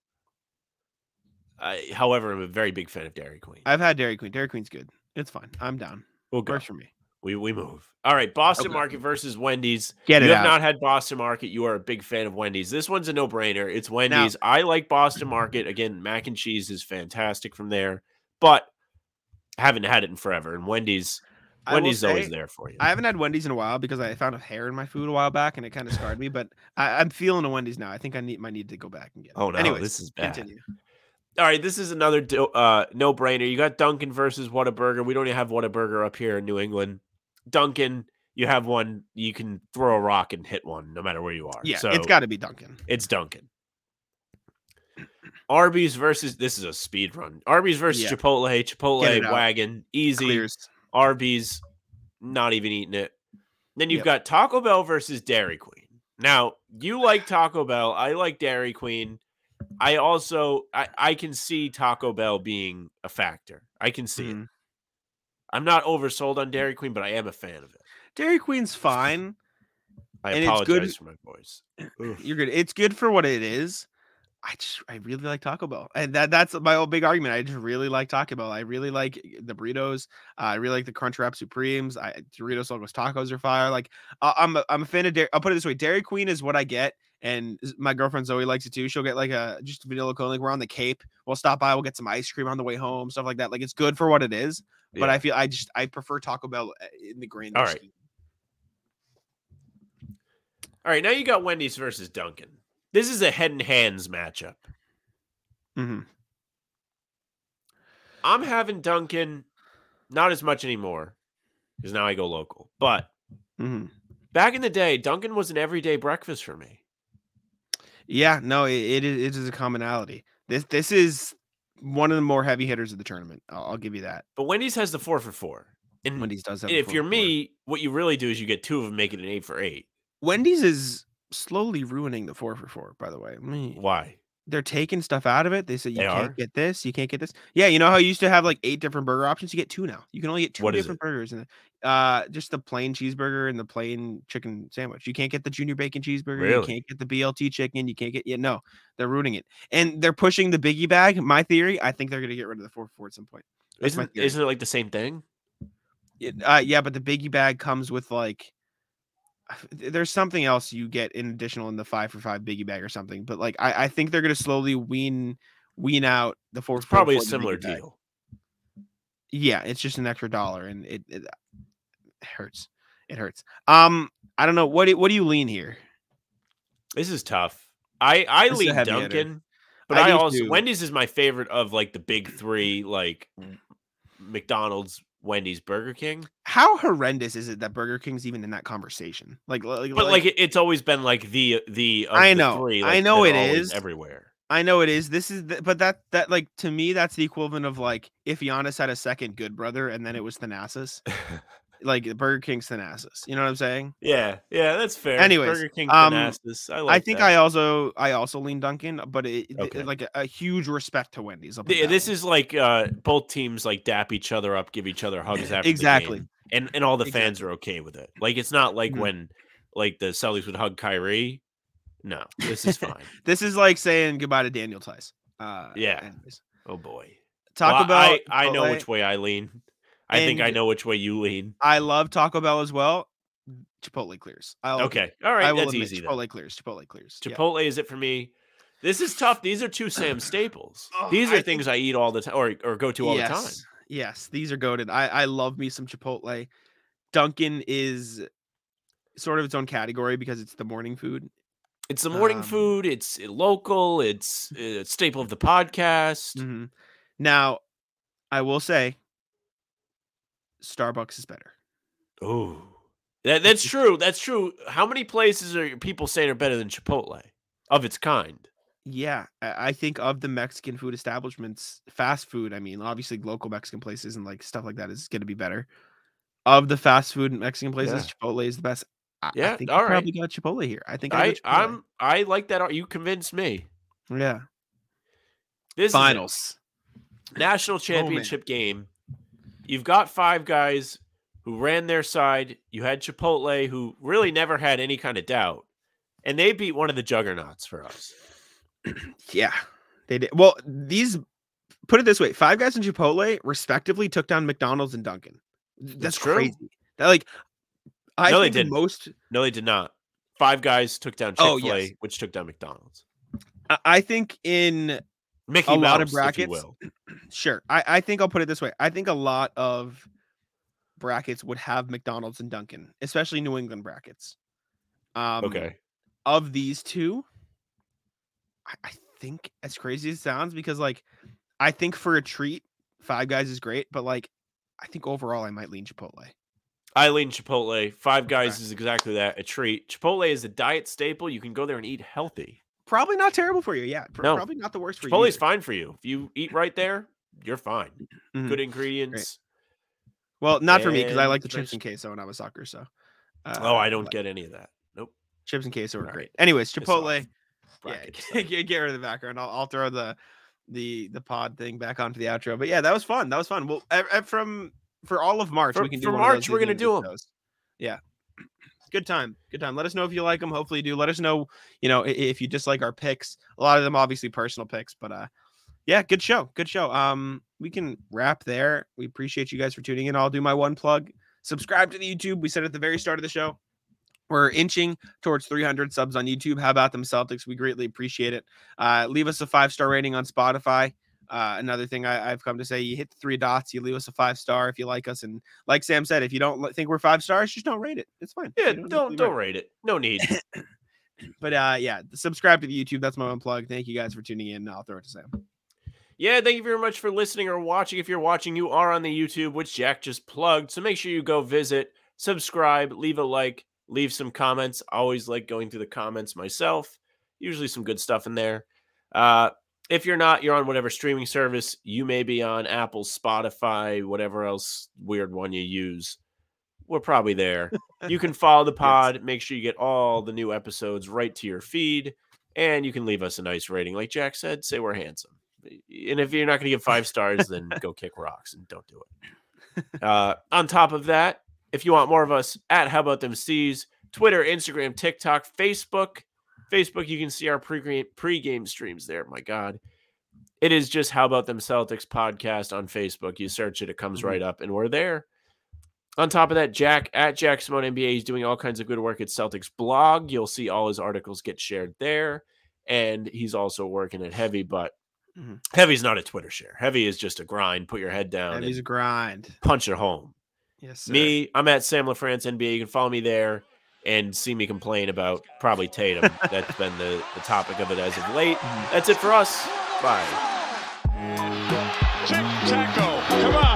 I, however, I'm a very big fan of Dairy Queen. I've had Dairy Queen. Dairy Queen's good. It's fine. I'm down. we'll. Works for me. We, we move. All right. Boston Okay. Market versus Wendy's. Get you it have out. not had Boston Market. You are a big fan of Wendy's. This one's a no brainer. It's Wendy's. I like Boston Market. Again, mac and cheese is fantastic from there, but I haven't had it in forever. And Wendy's, Wendy's is always there for you. I haven't had Wendy's in a while because I found a hair in my food a while back and it kind of scarred me. But I, I'm feeling a Wendy's now. I think I need might need to go back and get. It. oh no, Anyways, this is bad. continue. All right, this is another uh, no-brainer. You got Dunkin' versus Whataburger. We don't even have Whataburger up here in New England. Dunkin', you have one you can throw a rock and hit one no matter where you are. Yeah, so it's got to be Dunkin'. it's Dunkin'. Arby's versus this is a speed run. Arby's versus Yeah. Chipotle, Chipotle wagon, easy. Clears. Arby's, not even eating it. Then you've Yep. got Taco Bell versus Dairy Queen. Now, you like Taco Bell. I like Dairy Queen. I also I, I can see Taco Bell being a factor. I can see it. Mm-hmm. I'm not oversold on Dairy Queen, but I am a fan of it. Dairy Queen's fine. I And it's good- apologize for my voice. Oof. You're good. It's good for what it is. I just I really like Taco Bell, and that that's my whole big argument. I just really like Taco Bell. I really like the burritos. Uh, I really like the Crunchwrap Supremes. I Doritos Locos Tacos are fire. Like uh, I'm a, I'm a fan of. Dairy, I'll put it this way: Dairy Queen is what I get, and my girlfriend Zoe likes it too. She'll get like a just vanilla cone. Like we're on the Cape, we'll stop by, we'll get some ice cream on the way home, stuff like that. Like it's good for what it is. But I feel I just I prefer Taco Bell uh, in the grain. All right. All right, now you got Wendy's versus Dunkin'. This is a head and hands matchup. hmm I'm having Dunkin', not as much anymore, because now I go local. But hmm back in the day, Dunkin' was an everyday breakfast for me. Yeah, no, it, it is it is a commonality. This this is one of the more heavy hitters of the tournament. I'll, I'll give you that. But Wendy's has the four for four. And Wendy's does have. if you're me, what you really do is you get two of them, make it an eight for eight. Wendy's is slowly ruining the four for four. By the way, Me- Why? They're taking stuff out of it. They say you They can't are? get this, you can't get this. Yeah, you know how you used to have like eight different burger options. You get two now. You can only get two What different burgers, and uh, just the plain cheeseburger and the plain chicken sandwich. You can't get the junior bacon cheeseburger. You can't get the BLT chicken. You can't get yeah. No, they're ruining it, and they're pushing the biggie bag. My theory, I think they're gonna get rid of the four for four at some point. That's Isn't isn't it like the same thing? It- uh, yeah, but the biggie bag comes with like there's something else you get in additional in the five for five biggie bag or something. But like I, I think they're gonna slowly wean wean out the four. It's for four probably a similar deal. Yeah, it's just an extra dollar, and it, it hurts. It hurts. Um, I don't know what do, what do you lean here? This is tough. I I This lean heavy hitter. Dunkin', but I I, also too. Wendy's is my favorite of like the big three, like McDonald's, Wendy's, Burger King. How horrendous is it that Burger King's even in that conversation? Like, like, But like, it, it's always been like the the I the know. three, I know it is. everywhere. I know it is. This is, the, but that that like to me, that's the equivalent of like if Giannis had a second good brother and then it was Thanasis, like Burger King's Thanasis. You know what I'm saying? Yeah, yeah, that's fair. Anyways, Burger King um, Thanasis. I I like think that. I also I also lean Dunkin', but it, it- like a, a huge respect to Wendy's. I'll put it Th- that This is like uh both teams like dap each other up, give each other hugs after Exactly. the game, and and all the fans are okay with it. Like it's not like Mhm. when like the Celtics would hug Kyrie. No, this is fine. this is like saying goodbye to Daniel Theis. Uh, Yeah. anyways. oh boy, Talk Well, Bell. I I know which way I lean. I think I know which way you lean. I love Taco Bell as well. Chipotle clears. I'll admit. Okay, all right, I will that's admit easy. Then. Chipotle clears. Chipotle clears. yeah. Chipotle is it for me. This is tough. These are two Sam staples. Oh, These I are think- things I eat all the time, or or go to all yes. the time. Yes, these are goaded. I I love me some Chipotle. Dunkin' is sort of its own category because it's the morning food. It's the morning Um, food. It's uh, local. It's a staple of the podcast. Mhm. Now, I will say, Starbucks is better. Oh, that, that's true. That's true. How many places are people saying are better than Chipotle of its kind? Yeah, I I think of the Mexican food establishments, fast food. I mean, obviously, local Mexican places and like stuff like that is going to be better. Of the fast food and Mexican places, Chipotle is the best. I, I Yeah, think all I probably got Chipotle here. I think I, I I'm I like that. You convinced me. yeah. This is. Finals. national championship game. You've got five guys who ran their side. You had Chipotle, who really never had any kind of doubt, and they beat one of the juggernauts for us. Yeah, they did. Well, these put it this way: Five Guys and Chipotle respectively took down McDonald's and Dunkin'. Th- That's true. crazy. That like, I No, they the didn't. most. No, they did not. Five guys took down Chick Oh, Fil A, yes. which took down McDonald's. I- I think in Mickey A lot of Mouse, brackets. sure, I I think I'll put it this way: I think a lot of brackets would have McDonald's and Dunkin', especially New England brackets. Um, Okay. Of these two, I, I think as crazy as it sounds, because like I think for a treat, Five Guys is great, but like I think overall I might lean Chipotle. I lean Chipotle. Five Guys is exactly that, a treat. Chipotle is a diet staple. You can go there and eat healthy. Probably not terrible for you. Yeah, pr- No. probably not the worst for you. Chipotle's fine for you. If you eat right there, you're fine. Mhm. Good ingredients. Well, not for me because I like the chips and queso when I was soccer. So. Uh, Oh, I don't but get any of that. Nope. chips and queso are Alright. great. Anyways, Chipotle. Yeah, get, rid of the background. I'll, I'll throw the the the pod thing back onto the outro. But yeah, that was fun. That was fun. Well, from for all of March, For- we can do for one of those March, we're gonna do do 'em. shows. Yeah, good time, good time. Let us know if you like them. Hopefully, you do. Let us know, you know, if you dislike our picks. A lot of them obviously personal picks, but uh, yeah, good show, good show. Um, we can wrap there. We appreciate you guys for tuning in. I'll do my one plug. Subscribe to the YouTube. We said at the very start of the show. We're inching towards 300 subs on YouTube. How about them Celtics? We greatly appreciate it. Uh, leave us a five star rating on Spotify. Uh, another thing I, I've come to say: you hit the three dots, you leave us a five star if you like us, and like Sam said, if you don't think we're five stars, just don't rate it. It's fine. Yeah, You have don't don't it. rate it. No need. But uh, yeah, subscribe to the YouTube. That's my one plug. Thank you guys for tuning in. I'll throw it to Sam. Yeah, thank you very much for listening or watching. If you're watching, you are on the YouTube, which Jack just plugged. So make sure you go visit, subscribe, leave a like, leave some comments. I always like going through the comments myself. Usually some good stuff in there. Uh, if you're not, you're on whatever streaming service. You may be on Apple, Spotify, whatever else weird one you use. We're probably there. You can follow the pod. Make sure you get all the new episodes right to your feed. And you can leave us a nice rating. Like Jack said, say we're handsome. And if you're not going to give five stars, then go kick rocks and don't do it. Uh, on top of that, if you want more of us at How About Them C's, Twitter, Instagram, TikTok, Facebook. Facebook, you can see our pre-game, pre-game streams there. My God. It is just How About Them Celtics podcast on Facebook. You search it, it comes Mhm. right up, and we're there. On top of that, Jack at Jack Simone NBA, is doing all kinds of good work at Celtics blog. You'll see all his articles get shared there. And he's also working at Heavy, but Mhm. Heavy's not a Twitter share. Heavy is just a grind. Put your head down Heavy's a grind. punch it home. Yes, sir. Me, I'm at Sam LaFrance NBA. You can follow me there and see me complain about probably Tatum. That's been the, the topic of it as of late. Hmm. That's it for us. Bye. Tic taco. Come on.